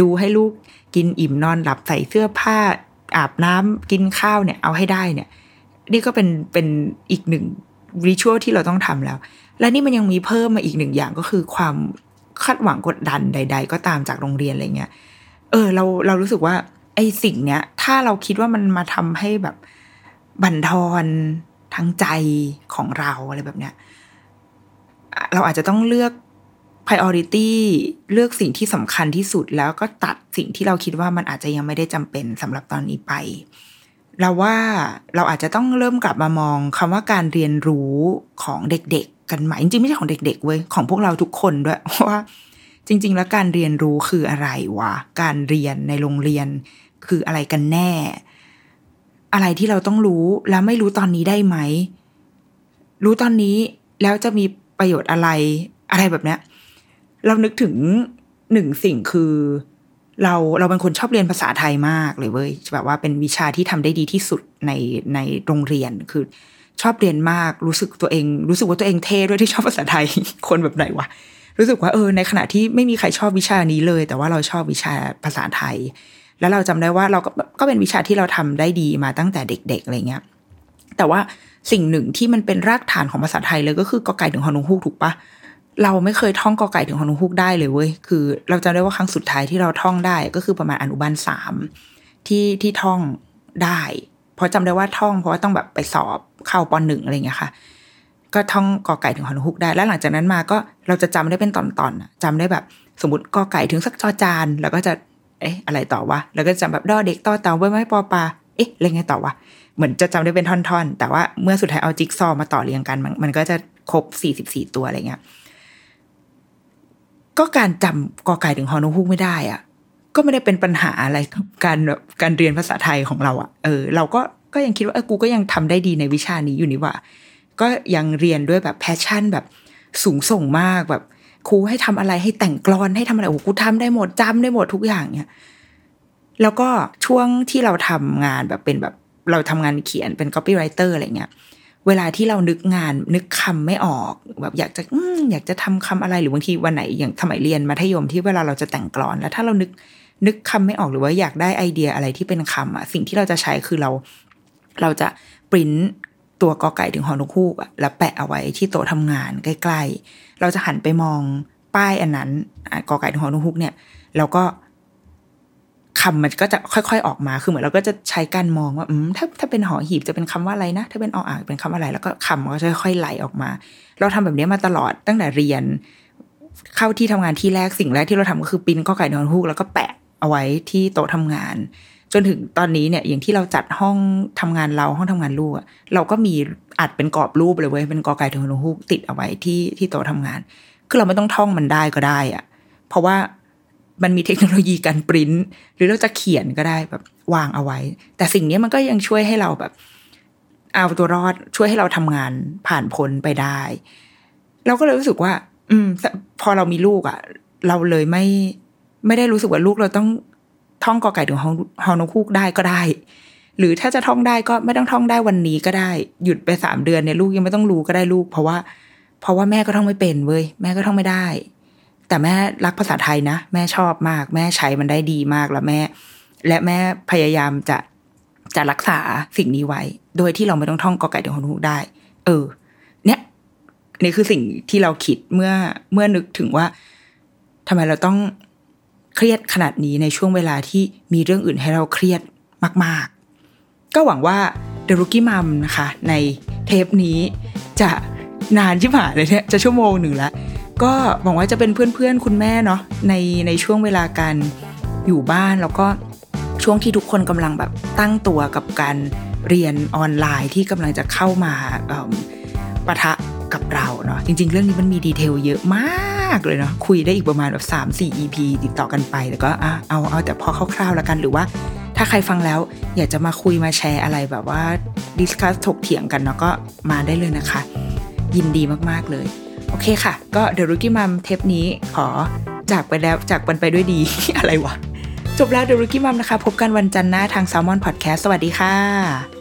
ดูให้ลูกกินอิ่มนอนหลับใส่เสื้อผ้าอาบน้ำกินข้าวเนี่ยเอาให้ได้เนี่ย นี่ก็เป็นเป็นอีกหนึ่ง ริชวลที่เราต้องทำแล้ว และนี่มันยังมีเพิ่มมาอีกหนึ่งอย่างก็คือความคาดหวังกดดันใด ๆ ก็ตามจากโรงเรียนอะไรเงี้ย เออ เราเรารู้สึกว่า ไอ้สิ่งเนี้ย ถ้าเราคิดว่ามันมาทำให้แบบบั่นทอนทั้งใจของเราอะไรแบบเนี้ย เราอาจจะต้องเลือก priority เลือกสิ่งที่สำคัญที่สุดแล้วก็ตัดสิ่งที่เราคิดว่ามันอาจจะยังไม่ได้จำเป็นสำหรับตอนนี้ไป เราว่าเราอาจจะต้องเริ่มกลับมามองคำว่าการเรียนรู้ของเด็ก ๆ กันใหม่จริงๆไม่ใช่ของเด็ก ๆ เว้ยของพวกเราทุกคนด้วยว่าจริง ๆ แล้วการเรียนรู้คืออะไรวะการเรียนในโรงเรียนคืออะไรกันแน่ อะไรที่เราต้องรู้แล้วไม่รู้ตอนนี้ได้ไหม รู้ตอนนี้แล้วจะมีประโยชน์อะไรอะไรแบบเนี้ยเรานึกถึงหนึ่งสิ่งคือ เราเราเป็นคนชอบเรียนภาษาไทยมากเลยเว้ยแบบว่าเป็นวิชาที่ทำได้ดีที่สุดในในโรงเรียนคือชอบเรียนมากรู้สึกตัวเอง รู้สึกว่าตัวเองเท่ด้วยที่ชอบภาษาไทยคนแบบไหนวะรู้สึกว่าเออในขณะที่ไม่มีใครชอบวิชานี้เลย แต่ว่าเราชอบวิชาภาษาไทย แล้วเราจำได้ว่าเราก็ก็เป็นวิชาที่เราทำได้ดีมาตั้งแต่เด็กๆอะไรเงี้ยแต่ว่าสิ่งหนึ่งที่มันเป็นรากฐานของภาษาไทยเลยก็คือกอไก่ถึงฮอนุฮูกถูกปะ เราไม่เคยท่องกอไก่ถึงฮอนุฮุกได้เลยเว้ย คือ เราจำได้ว่าครั้งสุดท้ายที่เราท่องได้ก็คือประมาณอนุบาลสามที่ที่ท่องได้ เพราะจำได้ว่าท่องเพราะว่าต้องแบบไปสอบเข้าปหนึ่งอะไรเงี้ยค่ะ ก็ท่องกอไก่ถึงฮอนุฮุกได้ แล้วหลังจากนั้นมาก็เราจะจำได้เป็นตอนๆจำได้แบบ สมมติกอไก่ถึงสักจอจาน แล้วก็จะ เอ๊ะ อะไรต่อวะ แล้วก็จำแบบดอเด็กต่อเต่าไว้ไม้ปอปลา เอ๊ะ อะไรไงต่อวะ เหมือนจะจำได้เป็นท่อนๆ แต่ว่าเมื่อสุดท้ายเอาจิ๊กซอมาต่อเรียงกัน มันมันก็จะครบสี่สิบสี่ตัวอะไรเงี้ย ก็การจำกอไก่ถึงฮอนุฮูกไม่ได้อะก็ไม่ได้เป็นปัญหาอะไรการแบบการเรียนภาษาไทยของเราอะเออเราก็ก็ยังคิดว่าเออกูก็ยังทำได้ดีในวิชานี้อยู่นี่ว่า ก็ยังเรียนด้วยแบบ passion แบบสูงส่งมากแบบครูให้ทำอะไรให้แต่งกลอนให้ทำอะไรโอ้กูทำได้หมดจำได้หมดทุกอย่างเนี่ยแล้วก็ช่วงที่เราทำงานแบบเป็นแบบเราทำงานเขียนเป็น copywriter อะไรเงี้ย เวลาที่เรานึกงานนึกคำไม่ออก แบบอยากจะอยากจะทำคำอะไรหรือบางทีวันไหนอย่างสมัยเรียนมัธยมที่เวลาเราจะแต่งกลอน แล้วถ้าเรานึกนึกคำไม่ออกหรือว่าอยากได้ไอเดียอะไรที่เป็นคำอะสิ่งที่เราจะใช้คือเราเราจะปริ้นตัวกอไก่ถึงฮอนุคูกอะแล้วแปะเอาไว้ที่โต๊ะทำงานใกล้ ๆ เราจะหันไปมองป้ายอันนั้นอะกอไก่ถึงหอนุฮุกเนี่ย แล้วก็ คำมันก็จะค่อย ๆออกมา คือเหมือนเราก็จะใช้การมองว่า อืม ถ้าถ้าเป็นหอหีบจะเป็นคำว่าอะไรนะ ถ้าเป็นออ่างเป็นคำว่าอะไร แล้วก็คำก็จะค่อยๆไหลออกมา เราทำแบบนี้มาตลอดตั้งแต่เรียน เข้าที่ทำงานที่แรกสิ่งแรกที่เราทำก็คือปิ้นกอไก่นอนฮูกแล้วก็แปะเอาไว้ที่โต๊ะทำงาน จนถึงตอนนี้เนี่ย อย่างที่เราจัดห้องทำงานเราห้องทำงานลูกเราก็มีอัดเป็นกรอบรูปเลยเว้ยเป็นกอไก่ถึงนฮูกติดเอาไว้ที่ที่โต๊ะทำงาน คือเราไม่ต้องท่องมันได้ก็ได้อะเพราะว่า มันมีเทคโนโลยีการปริ้นหรือเราจะเขียนก็ได้แบบวางเอาไว้ แต่สิ่งนี้มันก็ยังช่วยให้เราแบบ เอาตัวรอดช่วยให้เราทำงานผ่านพ้นไปได้ เราก็เลยรู้สึกว่า อืมพอเรามีลูกอะ่ะ เราเลยไม่ไม่ได้รู้สึกว่าลูกเราต้องท่องกอไก่ถึงฮองฮอนกคูกได้ก็ได้ หรือถ้าจะท่องได้ก็ไม่ต้องท่องได้วันนี้ก็ได้ หยุดไปสามเดือนเนี่ยลูกยังไม่ต้องรู้ก็ได้ลูก เพราะว่า เพราะว่าแม่ก็ท่องไม่เป็นเว้ยแม่ก็ท่องไม่ได้ แต่แม่รักภาษาไทยนะ แม่ชอบมาก แม่ใช้มันได้ดีมากแล้วแม่ และแม่พยายามจะจะรักษาสิ่งนี้ไว้ โดยที่เราไม่ต้องท่องกอไก่ถึงฮอนกฮูกได้ เออ เนี่ยนี่คือสิ่งที่เราคิดเมื่อเมื่อนึกถึงว่าทำไมเราต้องเครียดขนาดนี้ในช่วงเวลาที่มีเรื่องอื่นให้เราเครียดมาก ๆ ก็หวังว่า The Rookie Mom นะคะ ในเทปนี้จะนานที่ผ่านเลยเนี่ยจะชั่วโมงหนึ่งแล้ว ก็หวังว่าจะเป็นเพื่อนๆคุณแม่เนาะในในช่วงเวลาการอยู่บ้านแล้วก็ช่วงที่ทุกคนกำลังแบบตั้งตัวกับการเรียนออนไลน์ที่กำลังจะเข้ามาเอิ่มปะทะกับเราเนาะจริง ๆ เรื่องนี้มันมี detail เยอะมากเลยเนาะคุยได้อีกประมาณแบบ3 4 EP ติดต่อกันไปแต่ก็อะเอาเอาแต่พอคร่าวๆแล้วกันหรือว่า ถ้าใครฟังแล้วอยากจะมาคุยมาแชร์อะไรแบบว่า discuss ถกเถียงกันเนาะก็มาได้เลยนะคะ ยินดีมากๆเลย โอเคค่ะ ก็ The Rookie Mom เทปนี้ขอจากไปแล้วจากวันไปด้วยดี อะไรวะ จบแล้วเดอะรุกี้มัมนะคะ พบกันวันจันทร์หน้าทาง Salmon Podcast สวัสดีค่ะ